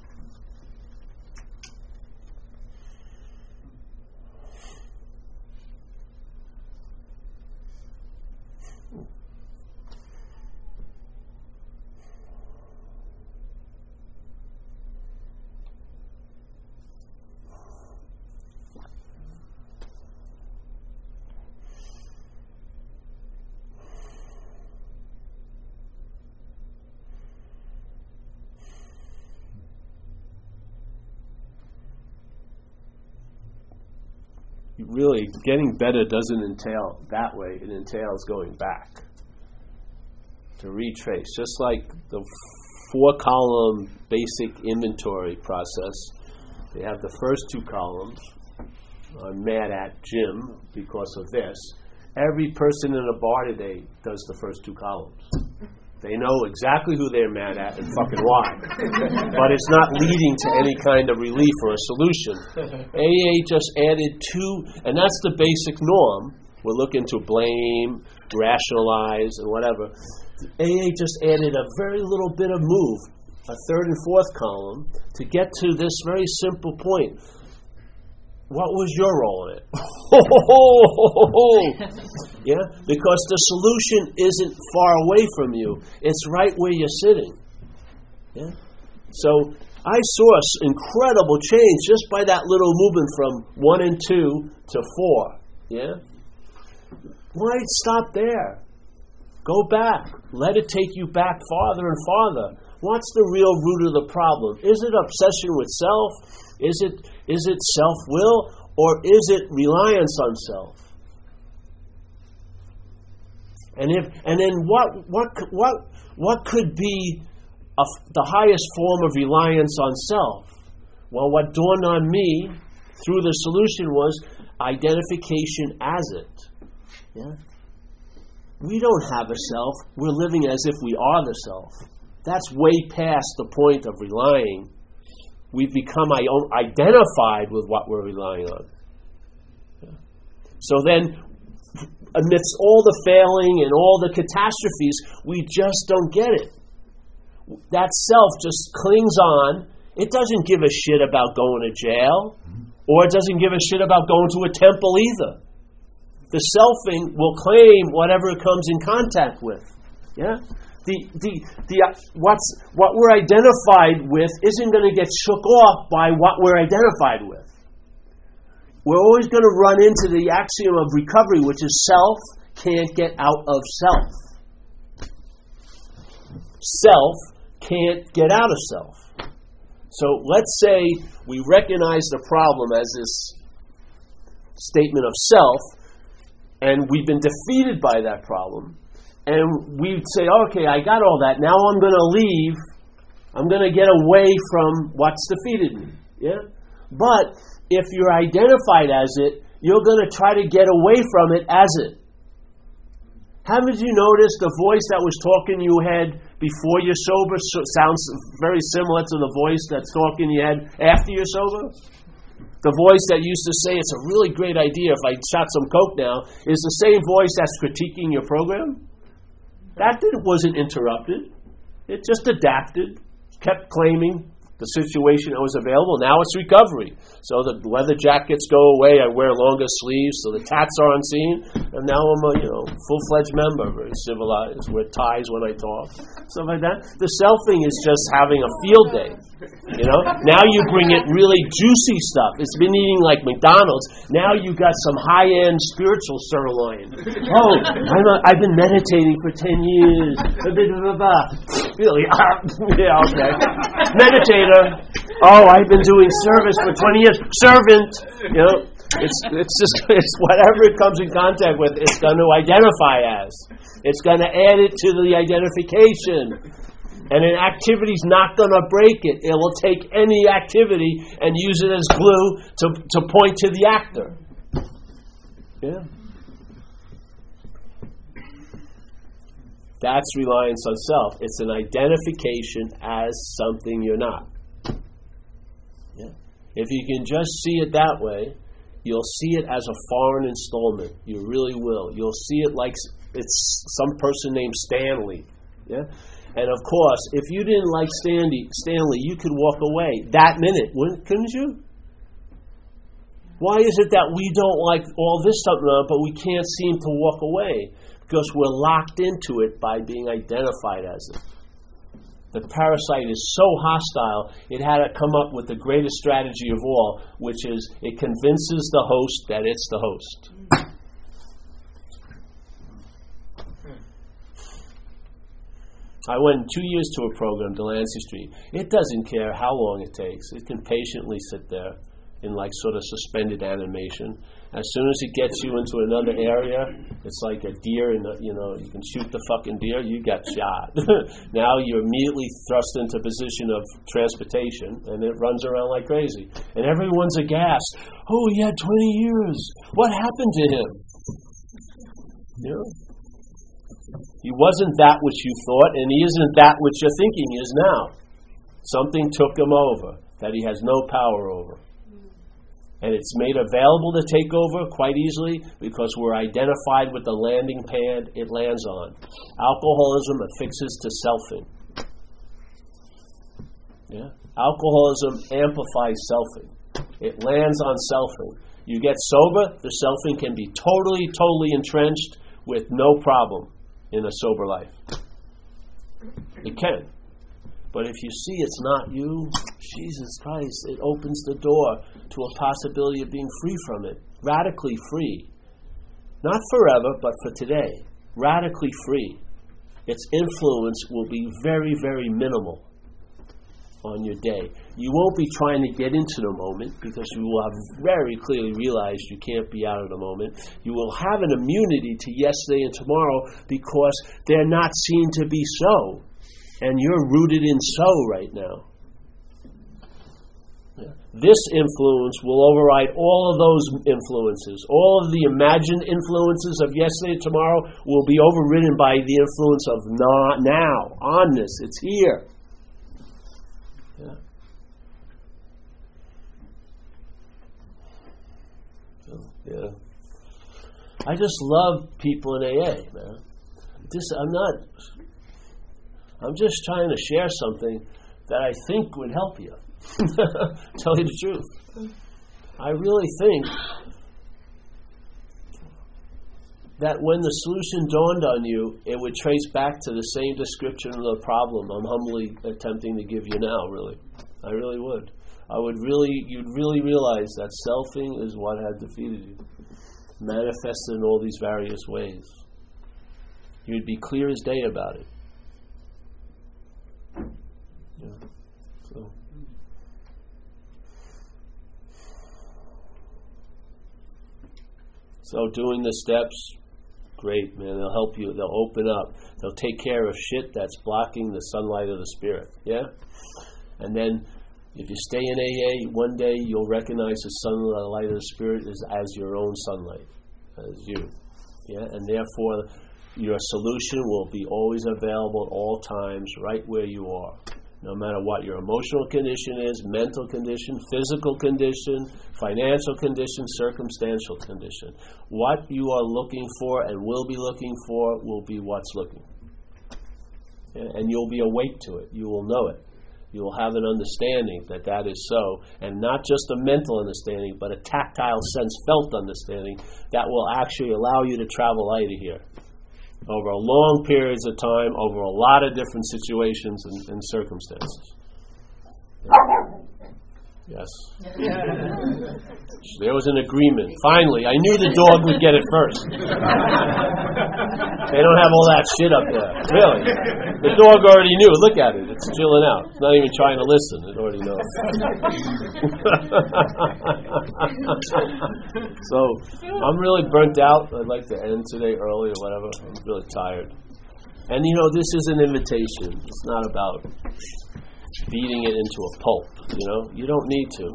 Really getting better doesn't entail that way. It entails going back to retrace. Just like the four column basic inventory process, they have the first two columns. I'm mad at Jim because of this. Every person in a bar today does the first two columns. They know exactly who they're mad at and fucking why. but it's not leading to any kind of relief or a solution. AA just added two, and that's the basic norm. We're looking to blame, rationalize, and whatever. AA just added a very little bit of move, a third and fourth column, to get to this very simple point what was your role in it? Oh, yeah, because the solution isn't far away from you; it's right where you're sitting. Yeah, so I saw incredible change just by that little movement from one and two to four. Yeah, why stop there? Go back. Let it take you back farther and farther. What's the real root of the problem? Is it obsession with self? Is it is it self will or is it reliance on self? And if and then what what what what could be a, the highest form of reliance on self? Well, what dawned on me through the solution was identification as it. Yeah? We don't have a self. We're living as if we are the self. That's way past the point of relying. We've become identified with what we're relying on. So then, amidst all the failing and all the catastrophes, we just don't get it. That self just clings on. It doesn't give a shit about going to jail, or it doesn't give a shit about going to a temple either the selfing will claim whatever it comes in contact with. Yeah? The, the, the, uh, what's, what we're identified with isn't going to get shook off by what we're identified with. We're always going to run into the axiom of recovery, which is self can't get out of self. Self can't get out of self. So let's say we recognize the problem as this statement of self, and we've been defeated by that problem, and we'd say, okay, I got all that. Now I'm going to leave. I'm going to get away from what's defeated me. Yeah? But if you're identified as it, you're going to try to get away from it as it. Haven't you noticed the voice that was talking you had before you're sober sounds very similar to the voice that's talking you had after you're sober? the voice that used to say it's a really great idea if I shot some coke now is the same voice that's critiquing your program. That didn't, wasn't interrupted. It just adapted, kept claiming the situation that was available. Now it's recovery. So the leather jackets go away. I wear longer sleeves, so the tats are unseen. And now I'm a you know full fledged member, very civilized, wear ties when I talk, stuff like that. The selfing is just having a field day. You know. Now you bring it really juicy stuff. It's been eating like McDonald's. Now you got some high end spiritual sirloin. Oh, I'm a, I've been meditating for ten years. Really? yeah. Okay. Meditate Oh, I've been doing service for 20 years. Servant. You know, it's, it's just it's whatever it comes in contact with, it's going to identify as. It's going to add it to the identification. And an activity's not going to break it. It will take any activity and use it as glue to, to point to the actor. Yeah. That's reliance on self. It's an identification as something you're not. If you can just see it that way, you'll see it as a foreign installment. You really will. You'll see it like it's some person named Stanley. Yeah. And of course, if you didn't like Stanley, Stanley, you could walk away that minute, couldn't you? Why is it that we don't like all this stuff, but we can't seem to walk away? because we're locked into it by being identified as it. The parasite is so hostile, it had to come up with the greatest strategy of all, which is it convinces the host that it's the host. I went two years to a program, Delancey Street. It doesn't care how long it takes. It can patiently sit there in like sort of suspended animation as soon as it gets you into another area, it's like a deer, and you know you can shoot the fucking deer. You got shot. now you're immediately thrust into a position of transportation, and it runs around like crazy. And everyone's aghast. Oh, he had 20 years. What happened to him? You know, he wasn't that which you thought, and he isn't that which you're thinking he is now. Something took him over that he has no power over and it's made available to take over quite easily because we're identified with the landing pad it lands on. Alcoholism affixes to selfing. Yeah? Alcoholism amplifies selfing. It lands on selfing. You get sober, the selfing can be totally, totally entrenched with no problem in a sober life. It can. But if you see it's not you, Jesus Christ, it opens the door to a possibility of being free from it. Radically free. Not forever, but for today. Radically free. Its influence will be very, very minimal. on your day. You won't be trying to get into the moment because you will have very clearly realized you can't be out of the moment. You will have an immunity to yesterday and tomorrow because they're not seen to be so. And you're rooted in so right now. This influence will override all of those influences. All of the imagined influences of yesterday and tomorrow will be overridden by the influence of now, on this. It's here. Yeah. yeah. I just love people in AA, man. Just, I'm not. I'm just trying to share something that I think would help you. Tell you the truth. I really think that when the solution dawned on you, it would trace back to the same description of the problem I'm humbly attempting to give you now, really. I really would. I would really, you'd really realize that selfing is what had defeated you, manifested in all these various ways. You'd be clear as day about it. Yeah. So. So doing the steps, great, man. They'll help you. They'll open up. They'll take care of shit that's blocking the sunlight of the spirit. Yeah? And then if you stay in AA, one day you'll recognize the sunlight of the spirit is as your own sunlight, as you. Yeah? And therefore, your solution will be always available at all times, right where you are no matter what your emotional condition is, mental condition, physical condition, financial condition, circumstantial condition. What you are looking for and will be looking for will be what's looking. And you'll be awake to it. You will know it. You will have an understanding that that is so, and not just a mental understanding, but a tactile sense felt understanding that will actually allow you to travel out of here over long periods of time, over a lot of different situations and, and circumstances. Yes. there was an agreement. Finally, I knew the dog would get it first. they don't have all that shit up there. Really. The dog already knew. Look at it. It's chilling out. It's not even trying to listen. It already knows. so, I'm really burnt out. I'd like to end today early or whatever. I'm really tired. And you know, this is an invitation. It's not about beating it into a pulp. You know, you don't need to.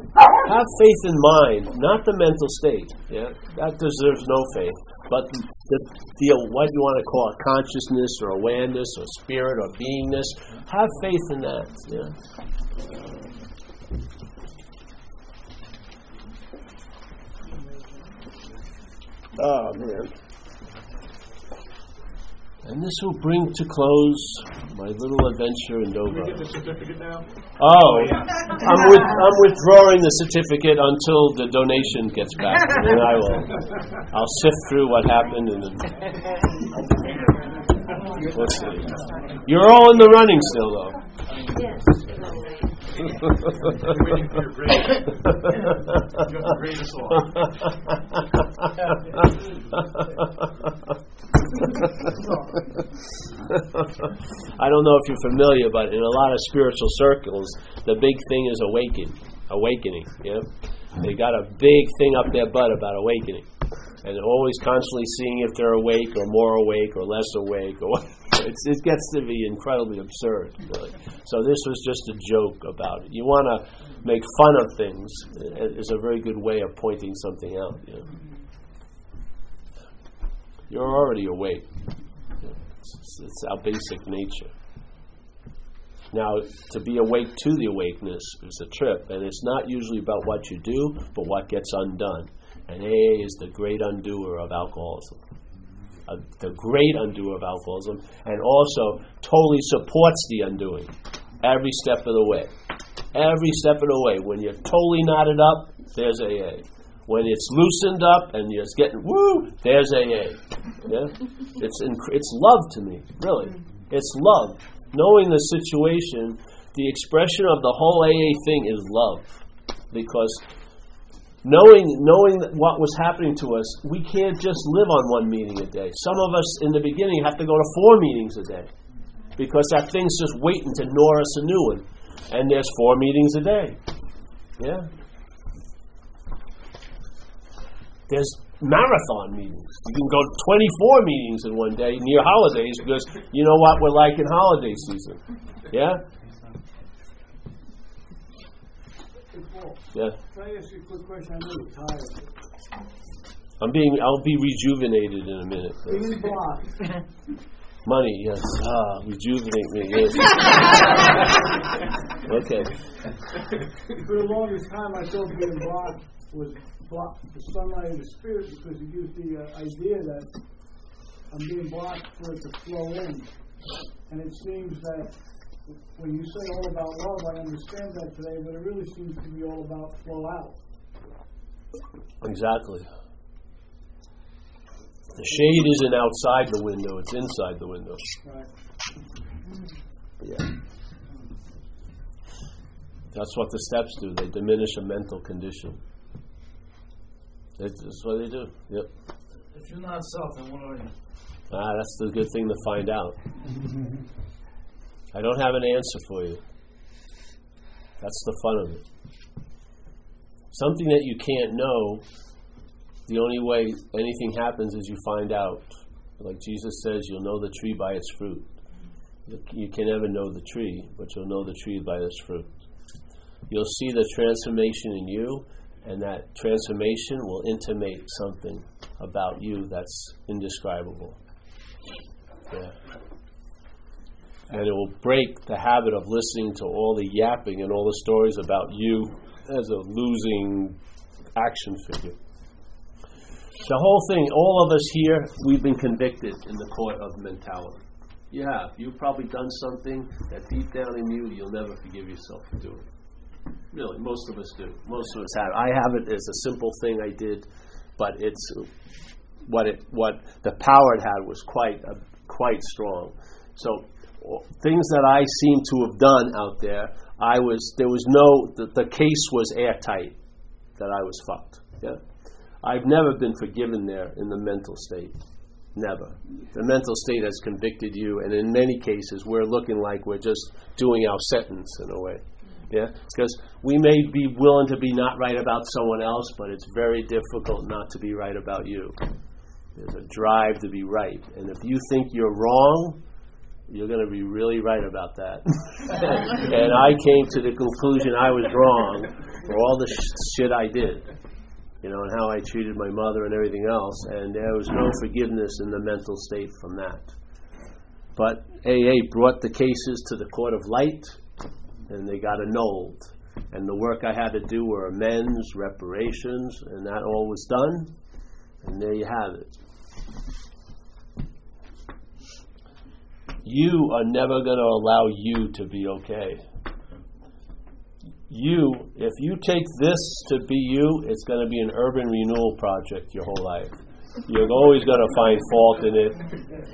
Have faith in mind, not the mental state. Yeah, that deserves no faith. But the, the what you want to call it, consciousness or awareness or spirit or beingness. Have faith in that. Yeah. Oh man. And this will bring to close my little adventure in Dover. Can we get the certificate now? Oh, oh yeah. I'm, with, I'm withdrawing the certificate until the donation gets back, and then I will. I'll sift through what happened, and then. Let's see. You're all in the running still, though. Yes. waiting for your grade. you have to grade us all. I don't know if you're familiar, but in a lot of spiritual circles, the big thing is awakening. Awakening. Yeah, they got a big thing up their butt about awakening, and always constantly seeing if they're awake or more awake or less awake or it gets to be incredibly absurd. Really. So this was just a joke about it. You want to make fun of things is a very good way of pointing something out. You know? You're already awake. It's, it's our basic nature. Now, to be awake to the awakeness is a trip, and it's not usually about what you do, but what gets undone. And AA is the great undoer of alcoholism. Uh, the great undoer of alcoholism, and also totally supports the undoing every step of the way. Every step of the way. When you're totally knotted up, there's AA. When it's loosened up and it's getting woo, there's AA. Yeah, it's inc- it's love to me, really. It's love. Knowing the situation, the expression of the whole AA thing is love, because knowing knowing what was happening to us, we can't just live on one meeting a day. Some of us in the beginning have to go to four meetings a day because that thing's just waiting to gnaw us a new one. and there's four meetings a day. Yeah. There's marathon meetings. You can go 24 meetings in one day near holidays because you know what we're like in holiday season. Yeah? Yeah. Can I ask you a quick question? I know you're tired. I'm being I'll be rejuvenated in a minute. Blocked, Money, yes. Ah, rejuvenate me, yes. okay. for the longest time, I thought being blocked was blocked the sunlight of the spirit because you used the uh, idea that I'm being blocked for it to flow in. And it seems that when you say all about love, I understand that today, but it really seems to be all about flow out. Exactly. The shade isn't outside the window, it's inside the window. Right. Yeah. That's what the steps do. They diminish a mental condition. That's, that's what they do. Yep. If you're not self, then what are you? Ah, that's the good thing to find out. I don't have an answer for you. That's the fun of it. Something that you can't know, the only way anything happens is you find out. Like Jesus says, you'll know the tree by its fruit. You- can never know the tree, but you'll know the tree by its fruit. You'll see the transformation in you, and that transformation will intimate something about you that's indescribable. Yeah. And it will break the habit of listening to all the yapping and all the stories about you as a losing action figure. The whole thing, all of us here, we've been convicted in the court of mentality. Have. You've probably done something that deep down in you, you'll never forgive yourself for doing. Really, most of us do. Most of us have. I have it as a simple thing I did, but it's what it what the power it had was quite uh, quite strong. So things that I seem to have done out there, I was there was no the, the case was airtight that I was fucked. Yeah, I've never been forgiven there in the mental state. Never. The mental state has convicted you, and in many cases, we're looking like we're just doing our sentence in a way. Yeah, because we may be willing to be not right about someone else, but it's very difficult not to be right about you. There's a drive to be right, and if you think you're wrong, you're going to be really right about that. and I came to the conclusion I was wrong for all the sh- shit I did, you know, and how I treated my mother and everything else, and there was no forgiveness in the mental state from that. But AA brought the cases to the court of light, and they got annulled. And the work I had to do were amends, reparations, and that all was done. And there you have it. You are never going to allow you to be okay. You, if you take this to be you, it's going to be an urban renewal project your whole life. You're always going to find fault in it,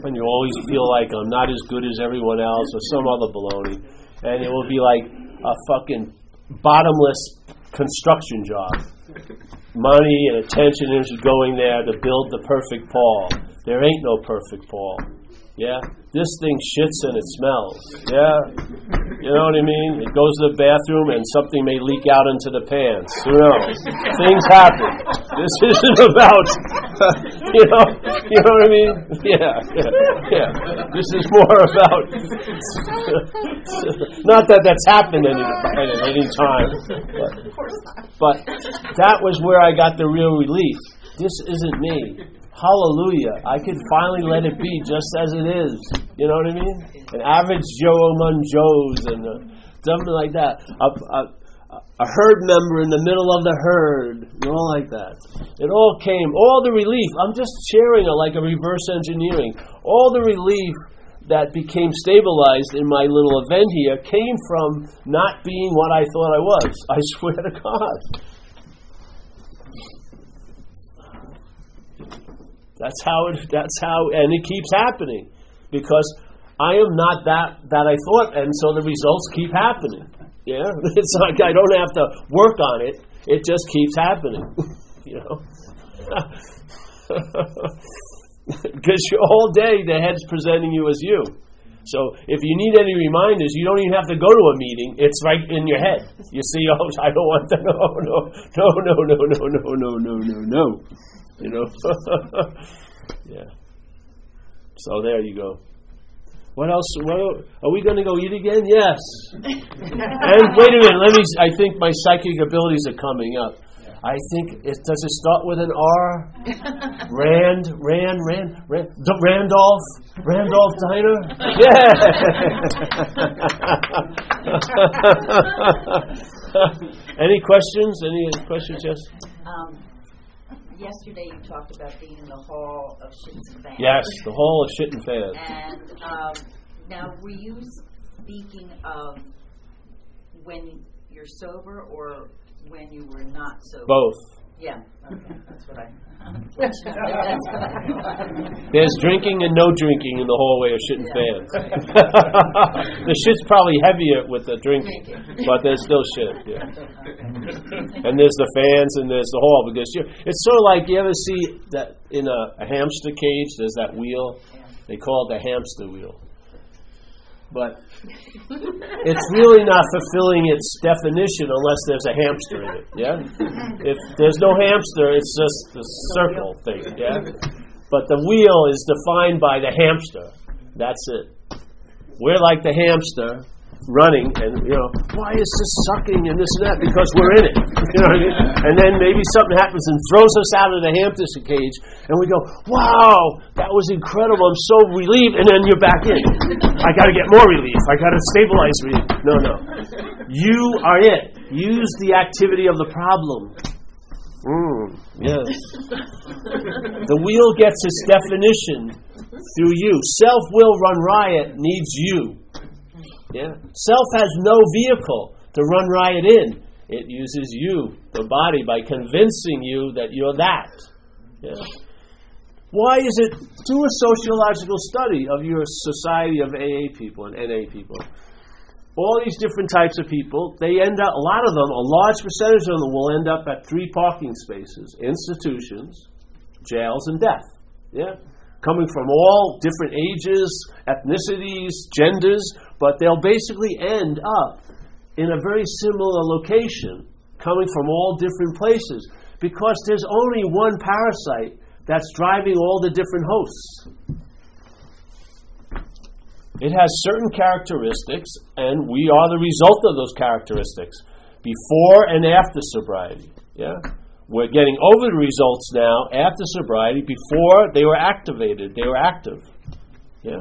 and you always feel like I'm not as good as everyone else or some other baloney. And it will be like a fucking bottomless construction job. Money and attention is going there to build the perfect Paul. There ain't no perfect Paul. Yeah? This thing shits and it smells. Yeah? You know what I mean? It goes to the bathroom and something may leak out into the pants. Who knows? Things happen. This isn't about, you know, you know what I mean? Yeah, yeah, yeah. This is more about, not that that's happened any, at any time, but, but that was where I got the real relief. This isn't me. Hallelujah. I could finally let it be just as it is. You know what I mean? An average Joe among Joes and uh, something like that. A, a, a herd member in the middle of the herd. You know, like that. It all came, all the relief. I'm just sharing it like a reverse engineering. All the relief that became stabilized in my little event here came from not being what I thought I was. I swear to God. That's how it. That's how, and it keeps happening because I am not that that I thought, and so the results keep happening. Yeah, it's like I don't have to work on it; it just keeps happening. you know, because all day the head's presenting you as you. So if you need any reminders, you don't even have to go to a meeting. It's right in your head. You see, oh, I don't want to. No, no, no, no, no, no, no, no, no, no, no. You know. yeah. So there you go. What else? What, are we going to go eat again? Yes. and wait a minute. Let me. I think my psychic abilities are coming up. I think it does it start with an R? Rand, Rand, Rand, Rand, D- Randolph, Randolph Diner. Yeah. Any questions? Any questions? Yes. Um, yesterday you talked about being in the hall of shits and fans. Yes, the hall of shit and fans. And um, now, were you speaking of when you're sober or when you were not sober? Both. Yeah. Okay, that's what I. that's what I There's drinking and no drinking in the hallway of shit and fans. the shit's probably heavier with the drinking, but there's still shit. Yeah. And there's the fans and there's the hall because you it's sort of like you ever see that in a, a hamster cage. There's that wheel. They call it the hamster wheel. But it's really not fulfilling its definition unless there's a hamster in it. Yeah. If there's no hamster, it's just the circle thing. Yeah. But the wheel is defined by the hamster. That's it. We're like the hamster running and you know why is this sucking and this and that? Because we're in it. You know what I mean? and then maybe something happens and throws us out of the hamster cage and we go wow that was incredible. I'm so relieved. And then you're back in. I got to get more relief. I got to stabilize relief. No no. You are it. Use the activity of the problem. Mm, yes. The wheel gets its definition through you. Self will run riot needs you yeah. Self has no vehicle to run riot in. It uses you, the body, by convincing you that you're that. Yeah. Why is it? Do a sociological study of your society of AA people and NA people. All these different types of people, they end up, a lot of them, a large percentage of them will end up at three parking spaces institutions, jails, and death. Yeah? Coming from all different ages, ethnicities, genders, but they'll basically end up in a very similar location, coming from all different places, because there's only one parasite that's driving all the different hosts. It has certain characteristics, and we are the result of those characteristics before and after sobriety. Yeah? We're getting over the results now after sobriety. Before they were activated, they were active. Yeah?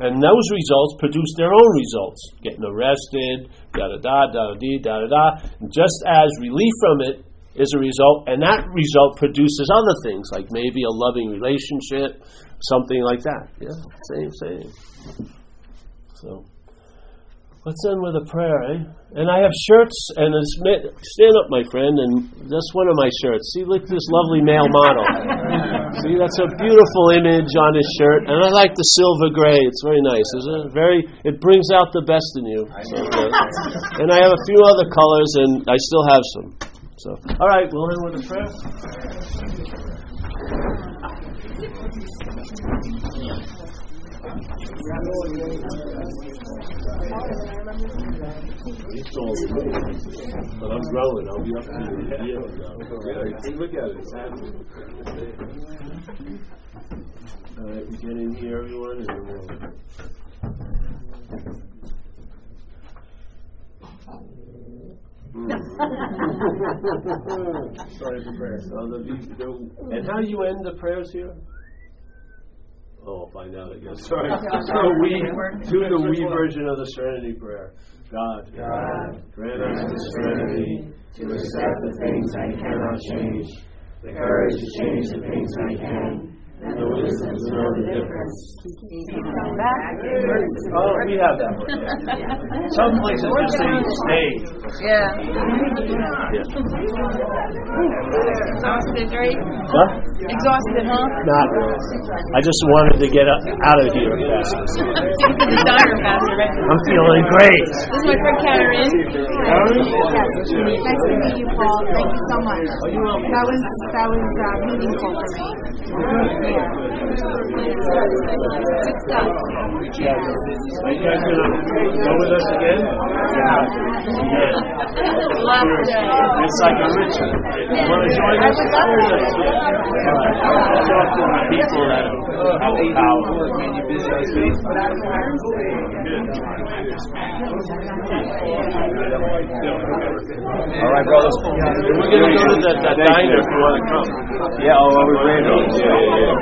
And those results produce their own results. Getting arrested, da da da, da da da da da. Just as relief from it is a result, and that result produces other things, like maybe a loving relationship, something like that. Yeah, same, same. So. Let's end with a prayer, eh? And I have shirts, and it's, stand up, my friend, and that's one of my shirts. See, look at this lovely male model. See, that's a beautiful image on his shirt, and I like the silver gray. It's very nice, isn't it? Very, it brings out the best in you. So, uh, and I have a few other colors, and I still have some. So, all right, we'll end with a prayer. But I'm growing. I'll be up to the. Look at it. It's happening. All right, we get in here, everyone, and we'll. Sorry for prayers. And how do you end the prayers here? Oh, I'll find out, I guess. Sorry. So we do the we version of the Serenity Prayer. God, God grant us the serenity to accept the things I cannot change, the courage to change the things I can, and the wisdom to know the difference. Oh, we have that one. Some places just say stay. Yeah. Yeah. Sounds right? Huh? Exhausted, huh? Not. I just wanted to get out out of here fast. Take to the diner faster. I'm feeling great. This is my friend Karen. Yes, nice to meet you, Paul. Thank you so much. That was that was uh, meaningful for me. Yeah. Are you guys go with us again? It's like a ritual. You want to join us? Talk to the people that have the power. All right, brothers. We're gonna go to the, the diner if you want to come. Yeah, oh, we're ready. Yeah, yeah, yeah.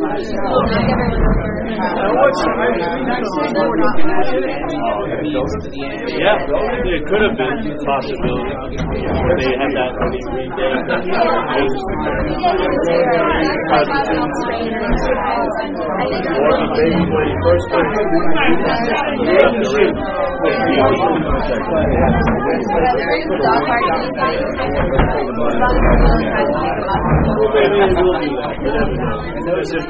Yeah, it could have been possibility. They had that that. Or maybe they will do that. You.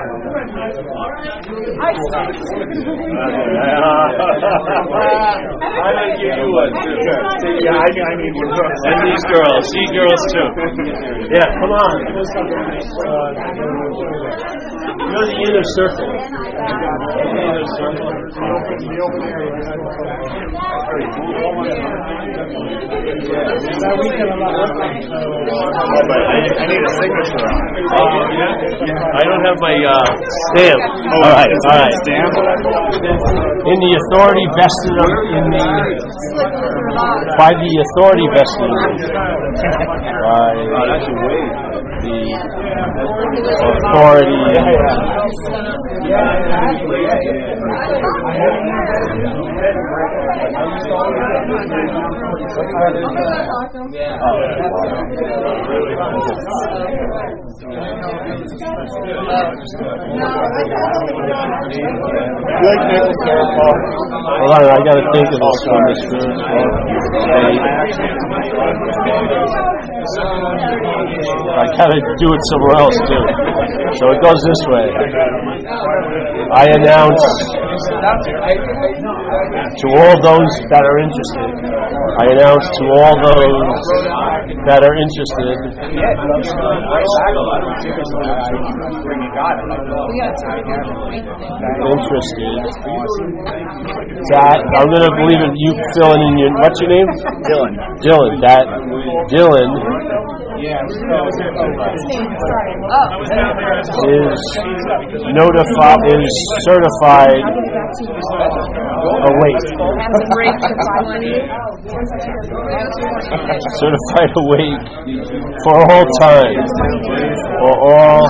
I give you too. Yeah, I, I need one. And these girls, see girls too. Yeah, come on. You're the inner circle. Oh, but I, I need a signature. Oh, yeah? I don't have my uh, stamp. Oh, all right, all. Stamp? In the authority vested of, in the by the authority vested by Oh, that's a wave. the authority. You oh. Like I gotta think of this one. I gotta do it somewhere else too. So it goes this way. I announce to all those that are interested. I announce to all those that are interested interested that I'm gonna believe in You filling in your what's your name? Dylan. Dylan. That Dylan is notified is certified awake. Certified awake for all time. For all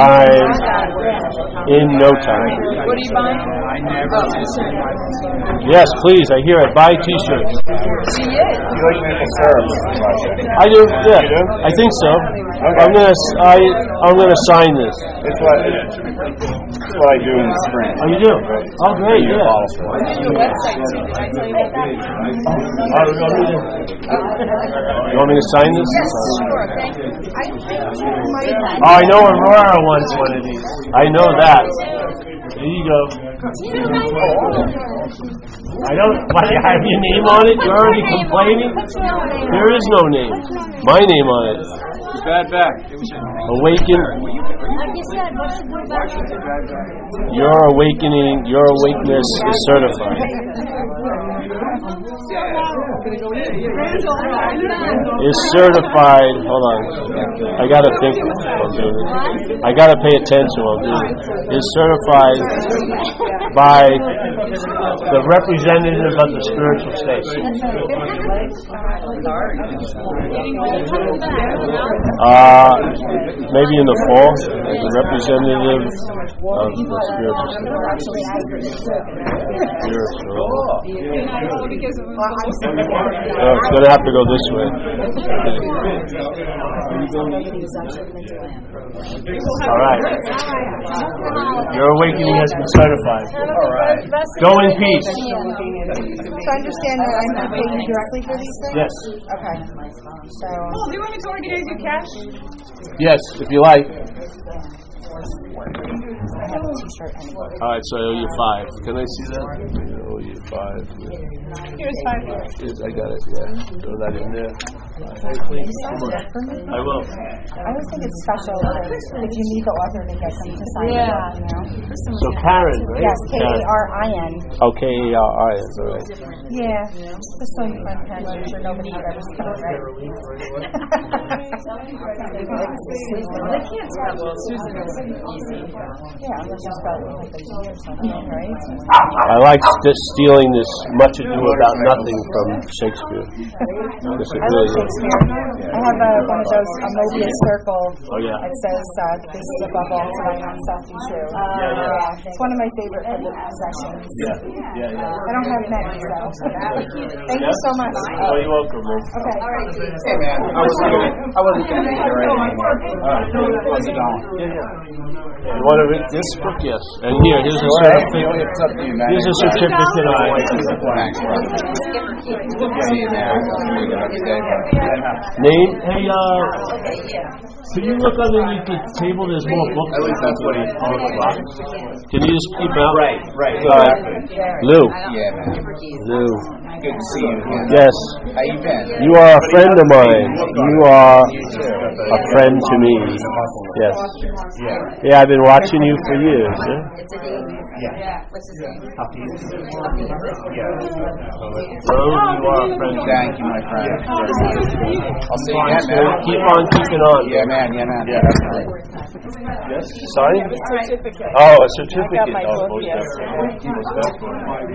time in no time. Yes, please. I hear it. Buy T-shirts. She is. You like maple syrup? I do. Yeah, I think so. I'm gonna. s- I I'm gonna sign this. It's what, it's what I do in the spring. Oh, you do? Oh, great. Yeah. Your website too. Did I tell you about that? You want me to- you want me to sign this? Yes, Sure, thank you. I think Oh, I know Aurora wants one of these. I know that. There you go. I don't. Why do you have your name on it? You're already complaining. There is no name. My name on it. bad back. It was Awaken. Your awakening, your awakeness is certified. Is certified. Hold on. I gotta think while I'm doing this. I gotta pay attention while I'm doing it. Is certified by the representative of the spiritual state. Uh, maybe in the fall, as a representative of the spiritual state. Spiritual. Oh, it's gonna have to go this way. All right. Your awakening has been certified. All right. Go in peace. So I understand that I'm not paying you directly for these things? Yes. Okay. So, Oh, do you want me to organize your cash? Yes, if you like. I have a t-shirt anyway. All right, so I owe you five. Can I see that? I owe you five. Here's five. I got it. Yeah, throw that in there. Can you sign that for me? I will. I always think it's special that if you meet the author to get them to sign it, you know? So Karen, right? Yes, K-A-R-I-N. Oh, K A R I S. All right. Yeah, just so you can kind of make sure nobody would ever spell it right. They can't tell. Susan is easy. Yeah, unless you spell it with or something, right? I like st- stealing this much ado about nothing from Shakespeare. Because it I love really. Shakespeare. I have a, one of those, a Mobius circle. Oh, yeah. It says, uh, this is above all to thine own self be true. Yeah, It's one of my favorite of possessions. Yeah, yeah, yeah. I don't have many, so. Thank you so much. Oh, you're welcome, man. Okay. Hey man, I wasn't gonna, I wasn't gonna be here anymore. How's it going? You want to read this book? Yes. And here, here's a certificate. It's up to you, man. Here's a certificate of awakening. Thanks, brother. Yeah, you man. You got to stay, but- Name? Hey, uh, can you look underneath the table? There's more books. At least that's what he told me. Can you just keep out? Right, right, exactly. Lou. Yeah. Lou. Good to see you again. Yes. How you been? You are a friend of mine. You are a friend to me. Yes. Yeah. Yeah, I've been watching you for years. Yeah? It's a name. Yeah. What's his name? Rose, you are a friend. Thank you, my friend. I'll see you again, man. keep on keeping on. Yeah, man. Yeah, man. Yeah. Definitely. Yes. Sorry? Certificate. Oh, a certificate. my Oh, book most yesterday. definitely.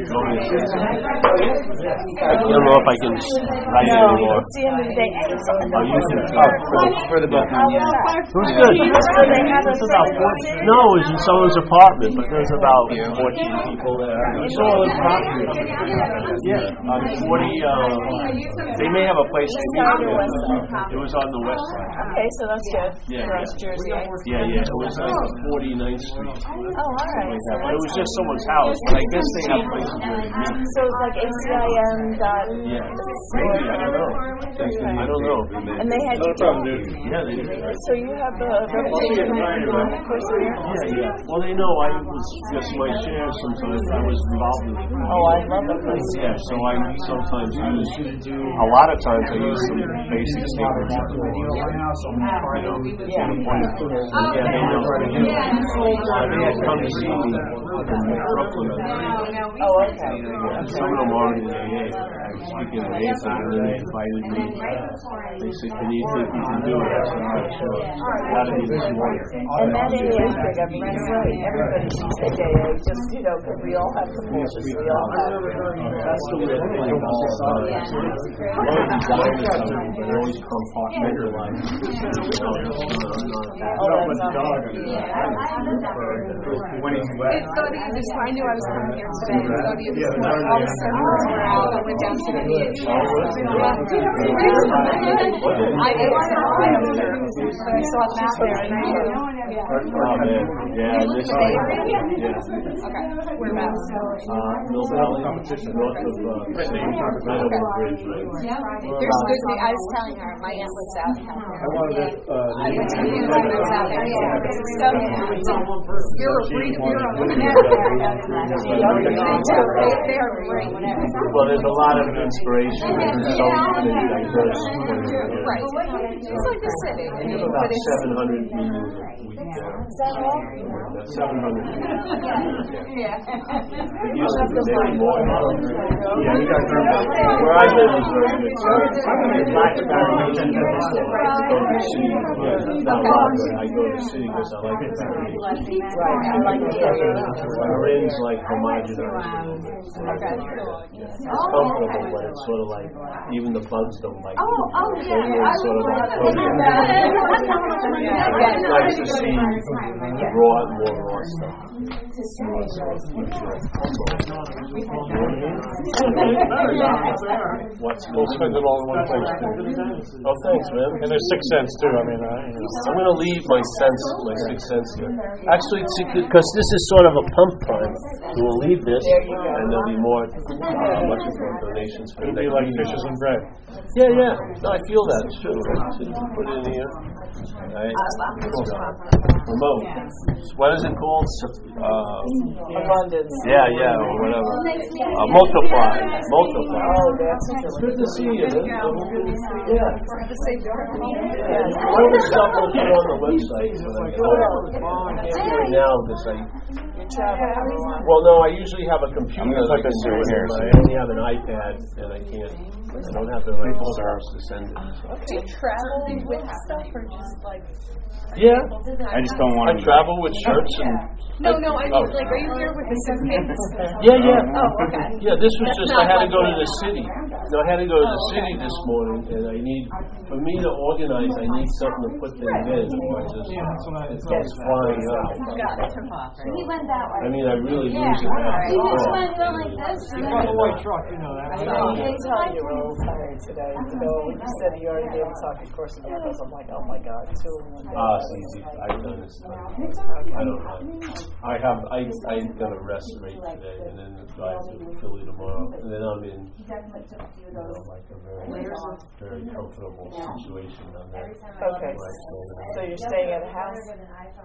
I don't know if I can write No, anymore. it's the end of the day. And it's on the Oh, you can. Oh, for the, for the book. Yeah. It was good. So they It's about 40, no, it was in someone's apartment, but there's about 14 people there. It's all in property. Yeah, on 40, uh, they may have a place they meet side or there. west side? It was on the west side. Okay, so that's good Yeah, for yeah. us Jersey. Yeah, yeah, it was on like 49th Street. Oh, all right. Like. But it was just someone's house, but I guess they have places where they meet. So it's like Dot. Yeah, maybe, I don't know. I don't know. And they had you. Yeah, they did. So you have the revolution of course here. Yeah, yeah. Well, they know I was just my share sometimes. I was involved in. Oh, I love that place. Yeah, so I sometimes use, a lot of times I use some basic statements. You know, Yeah. the of, yeah, they know. Uh, They had come to see me in Brooklyn. Oh, okay. Some of them are in AA. I was speaking in AA, and then they invited me. They said, can you think you can do it? I said, "Yeah, sure. Gotta be this morning. And that AA is big. I mean, you're. Everybody should take AA, just, you know, because we all have the forces. We all have. That's the weird thing about all of it. A lot of designers out there, they always compartmentalize. You know, it's not- Oh, that's not. I knew I was coming here today. I thought you out. I went to saw there I. Yeah, You this? Yeah. Okay, Valley? There's good, I was telling her, my aunt lives out I went to I was out there. Well, there's a lot of inspiration, there's so many diverse points of view. Right. It's like the city, I have about seven hundred meetings a week there. Seven hundred meetings. yeah. It used to be maybe more. Yeah, you guys remember. Where I live is very good. In Blackstone, I go to city, not a lot, but I go to the city because I like the variation. Right, I like the area. Marin's like homogenized. Okay, cool. It's comfortable, but it's sort of like, even the bugs don't like it. Oh, oh, yeah, It's I sort of would like, love oh, that. yeah. It's nice to see raw, more raw stuff. What's We'll spend it all in one place too. Oh, thanks, man. And there's six cents too, I mean, uh, you know. I'm gonna leave my sense, my sixth sense here. Actually, because this is sort of a pump prime, we will leave this, and there'll be more, uh, much more donations for It'll be next like meeting. fishes and bread. Yeah, yeah, no, I feel that, it's true. So Put it in here. Right. Remote. What is it called? Sup- Uh, Abundance. yeah, yeah, or whatever. Uh, multiply, multiply. Oh, that's good good to see you, man. Yeah. The same All the stuff will put on the website, but I can't do it now because I, well, no, I usually have a computer that I put can this it here, in, but so- I only have an iPad and I can't, I don't have the right source to send it. Do you travel with stuff or just like? Yeah, I just don't I want to. travel with shirts and, No, no, I Oh. mean, like, are you here with the oh. suitcase? yeah, yeah. Oh, okay. Yeah, this was That's just, not I had to like go to the city. No, I had to go to the city this morning and I need, for me to organize, I need something to put things in. I just, it goes flying out. Got it, took off, right? He went that way. I mean, I really lose it after He just all. went going like this. and You got a then- white truck, you know that. I know, you can tell you were tired today. You know, when you said you already gave a talk at Course in Miracles, I'm like, oh my God, two in one day. Ah, it's easy. I've done this. I don't have. I have. I I got a rest rate today, and then drive to Philly tomorrow, and then I'm in. You know, like a very, very comfortable situation down there. Okay, so you're staying at a house?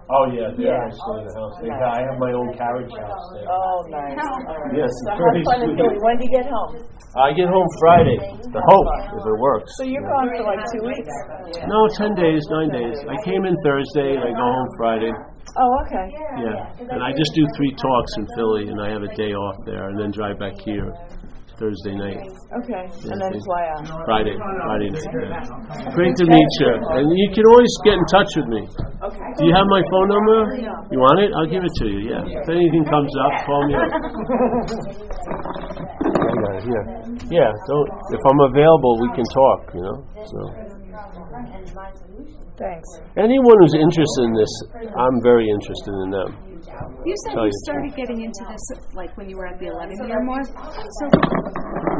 Oh yeah, there Yeah. I stay in the house. They got- I have my own carriage house there. Oh, nice. All right. Yes, So very have fun in sweet. Philly. When do you get home? I get home Friday. The hope if it works. So you're gone for like two weeks? No, ten days, nine days. I came in Thursday, and I go home Friday. Oh, okay. Yeah, and I just do three talks in Philly, and I have a day off there, and then drive back here Thursday night, Okay, and then fly out. Friday, Friday night. Yeah. Great to meet you, and you can always get in touch with me. Okay. Do you have my phone number? You want it? I'll give it to you. Yeah. If anything comes up, call me up. I got. Yeah. Don't. If I'm available, we can talk. You know. So. Thanks. Anyone who's interested in this, I'm very interested in them. You said Tell you you started getting into this, like, when you were at the 11 year mark? So,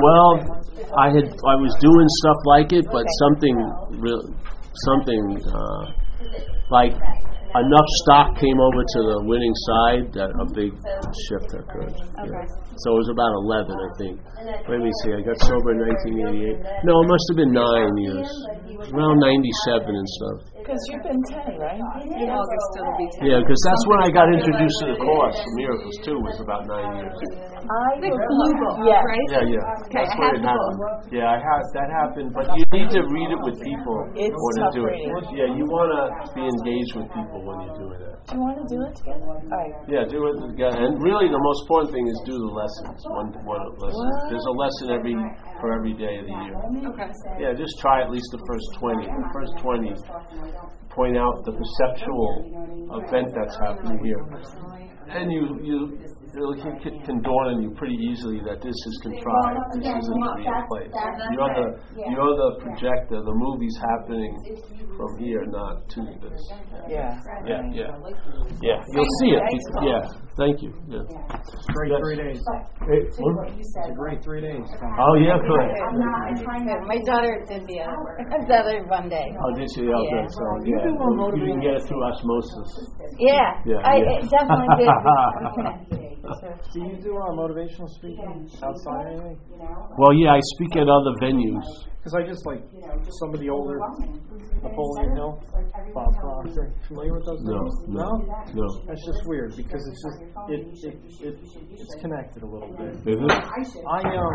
Well, I had I was doing stuff like it, but something real, something uh, like enough stock came over to the winning side that a big shift occurred. Yeah. So it was about 11, I think. Let me see. I got sober in 1988. No, it must have been nine years, around 97 and stuff. Because you've been 10, right? in August it'll be 10. Yeah, because that's when I got introduced to the course. Miracles too was about nine years. I The blue book, Yes. right? Yeah, yeah. Okay, That's I when it the happened. Yeah, I have that happened, but you need to read it with people It's when tough you do reading. it. Yeah, you want to be engaged with people when you're doing that. Do you want to do it together? All right. Yeah, do it together. And really, the most important thing is do the lessons. One, one lesson. What? There's a lesson every for every day of the year. Okay. Yeah, just try at least the first twenty. The first twenty point out the perceptual event that's happening here, and you you it'll, can, can dawn on you pretty easily that this is contrived. This isn't the real place. You're the you're the projector. The movie's happening from here, not to this. Yeah. Yeah, yeah, yeah. You'll see it. Yeah. Thank you. Yeah. Great Yes. three days. Hey, what? It's a great three days. Oh yeah, good. My daughter did the other, the other Monday. Oh, did oh, you? Okay, Yeah. so yeah, you can get it through osmosis. Yeah, Yeah, I it definitely did. Do you do uh, motivational speaking outside anything? Well, yeah, I speak at other venues. Because I just like some of the older Napoleon Hill, Bob Proctor. Familiar with those No, names? no, no. That's just weird because it's just it it, it it's connected a little bit. Is it? I um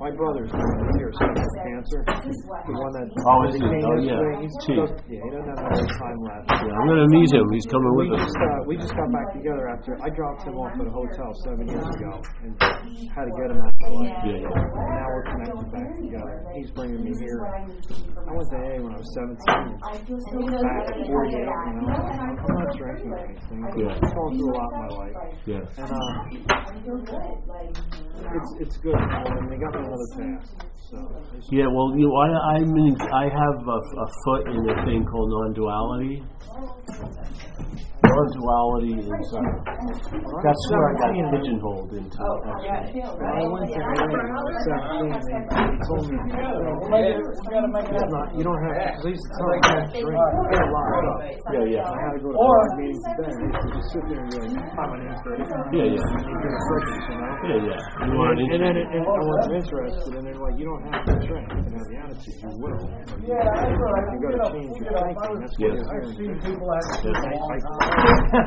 my brother's here suffering from cancer. The one that Oh, is he? Oh, yeah. yesterday. He's Chief. yeah, he doesn't have much time left. Yeah, I'm gonna meet him. He's coming We with us. just uh, we just got back together after I dropped him off at a hotel seven years ago and had to get him out of life. Yeah, yeah. And now we're connected back together. He's bringing me here. I went to AA when I was 17. Back at 48, you know. I'm I'm not drinking or anything. Yeah. I've gone through a lot in my life. Yeah. And um, it's it's good. You know, and they got me another pass. So Yeah, well, you know, I, I mean, I have a, a foot in a thing called non-duality. Non-duality is, uh, that's where I got pigeonholed into. actually. When I went to AA when I was 17, they, they told me, it's not, you don't have, because I used to tell them, don't drink, I got locked up. Yeah, yeah. I had to go to board meetings today. I just sit there and be like, hi, my name's Greg. Yeah, yeah. You're a crickets, you know? Yeah, yeah. You want an And then it, and I wasn't interested, and they're like, you don't have to drink, you can have the attitude, you will. Yeah, You gotta change your thinking, that's what I've seen people act. Yes. I, I,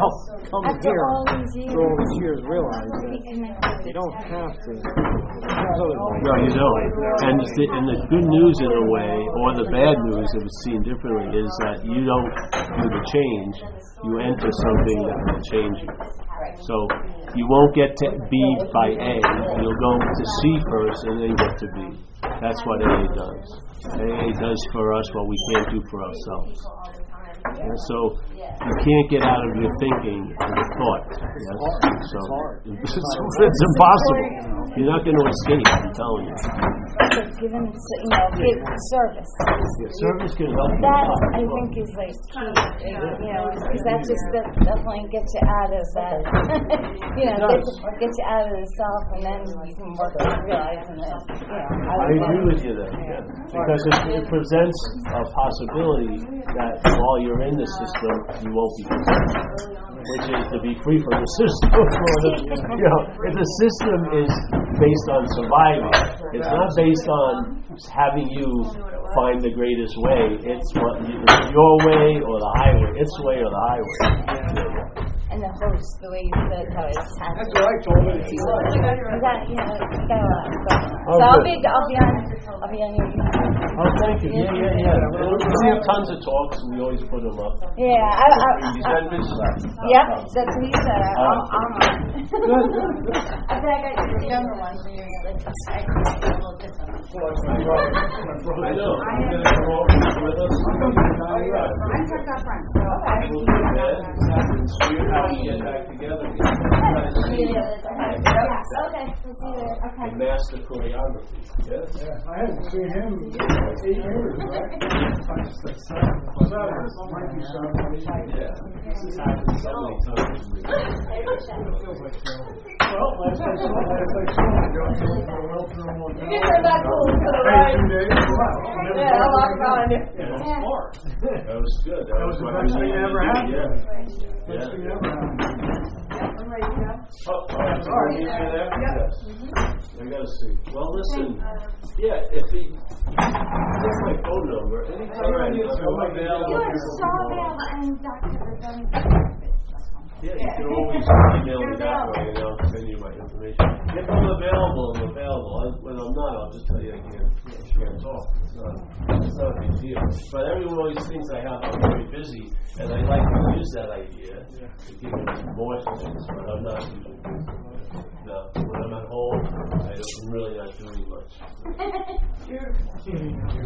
After here, all these years, all these years, realize that they don't have to. There's. No, you don't. And the, and the good news in a way, or the bad news, if it's seen differently, is that you don't do the change. You enter something that will change you. So you won't get to B by A. You'll go to C first and then get to B. That's what AA does. AA does for us what we can't do for ourselves. And so you can't get out of your thinking and your thought. Yes? So it's, it's impossible. You're not going to escape. I'm telling you. So given, you know, give service. Yeah, service can help you. That. I think is like key, you know, because that just de- definitely gets you out of that, you know, gets, gets you out of the self, and then you can work on realizing that, you know. I agree with you there, yeah. because it, it presents a possibility that while you're in the system, you won't be consumed, which is to be free from the system. you know, if the system is based on surviving, it's not based on having you find the greatest way. It's what you, it's your way or the highway. Its way or the highway. And the host, the way you said how it's happening. That's what I told her. You got, you know, you got a lot going on. Oh, So I'll good. be, I'll be on, I'll be on your YouTube. Oh, thank you. Yeah, yeah, yeah. We have tons of talks. We always put them up. Yeah, I, I, You I, said this stuff. Yep, that's what he said. I- Oh. I'm, I'm ah, on. I bet I got your younger one for you. Like, I can see a little different. I know. I'm gonna come with us. I'm tucked up front, so. See how we get back together. Yeah, that's okay. Okay, we'll see you there. Okay. And master choreography. Yes. I haven't seen him in eight years, right? Seven, might be seven. Yeah. This has happened so many times. Well, last I saw, last I saw, I got to go for a welfare home hotel. You heard that cool to the Hey, right. two days. Yeah, I'll walk around it. That was good. That That was the what best we thing needed ever to do. happened. Yeah. Best thing ever happened. Oh, all right, so we'll meet you there? Yes. I gotta see. Well, listen, yeah, if he, here's my phone number, anytime I'm available. Good, so available and Dr. Yeah, you can always email me that way and I'll send you my information. If I'm available, I'm available. I- When I'm not, I'll just tell you I can't, I can't talk. It's not, it's not a big deal. But everyone always thinks I have, I'm very busy, and I like to use that idea to give them more things, but I'm not usually busy. No, when I'm at home, I'm really not doing much.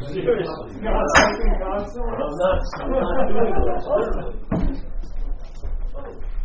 Seriously. I'm not, I'm not doing much, literally.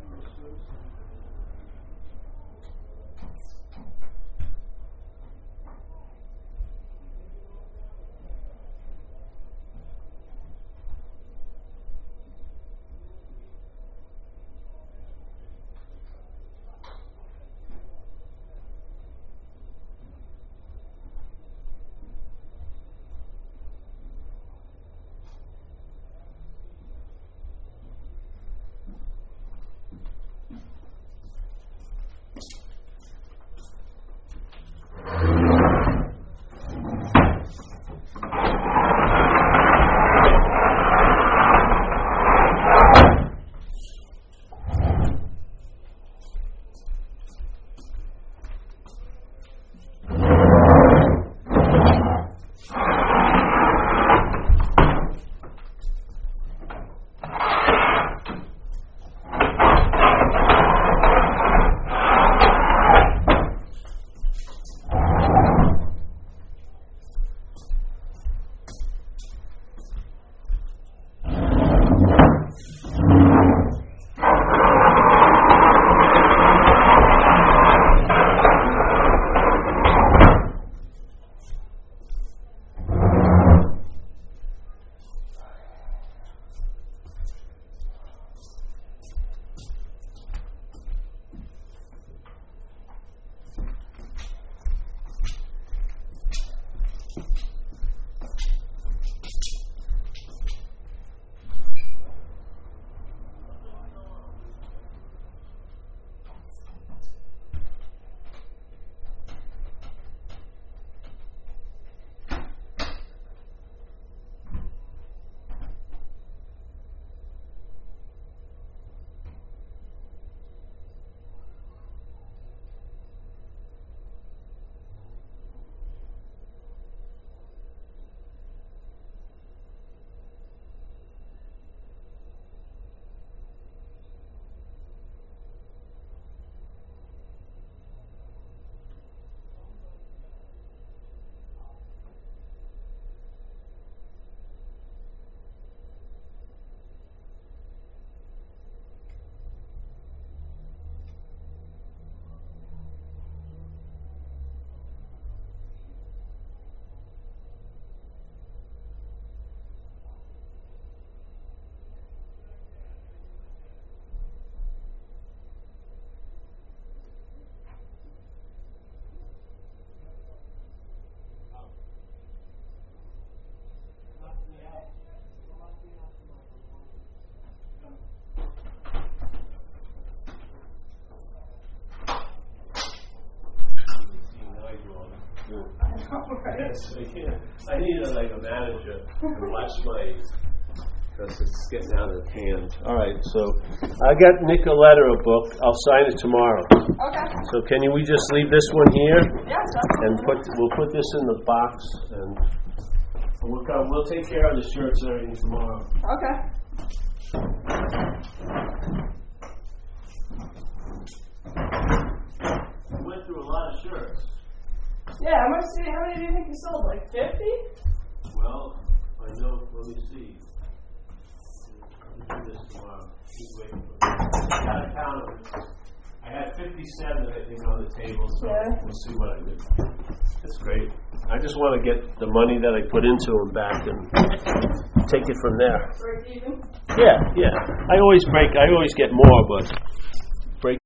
Yes, I can't. I need a, like a manager to watch my, uh, because it's getting out of hand. All right, so I got Nick a letter, a book. I'll sign it tomorrow. Okay. So can you, we just leave this one here Yes, that's and put, we'll put this in the box and we'll come, we'll take care of the shirts and everything tomorrow. okay. We went through a lot of shirts. Yeah, how much do you, how many do you think you sold? Like fifty? Well, I know, let me see. Me do this tomorrow. Keep waiting for I gotta count them. I had fifty-seven, I think, on the table, so Yeah. we'll see what I do. That's great. I just wanna get the money that I put into them back and take it from there. Break even? Yeah, yeah. I always break, I always get more, but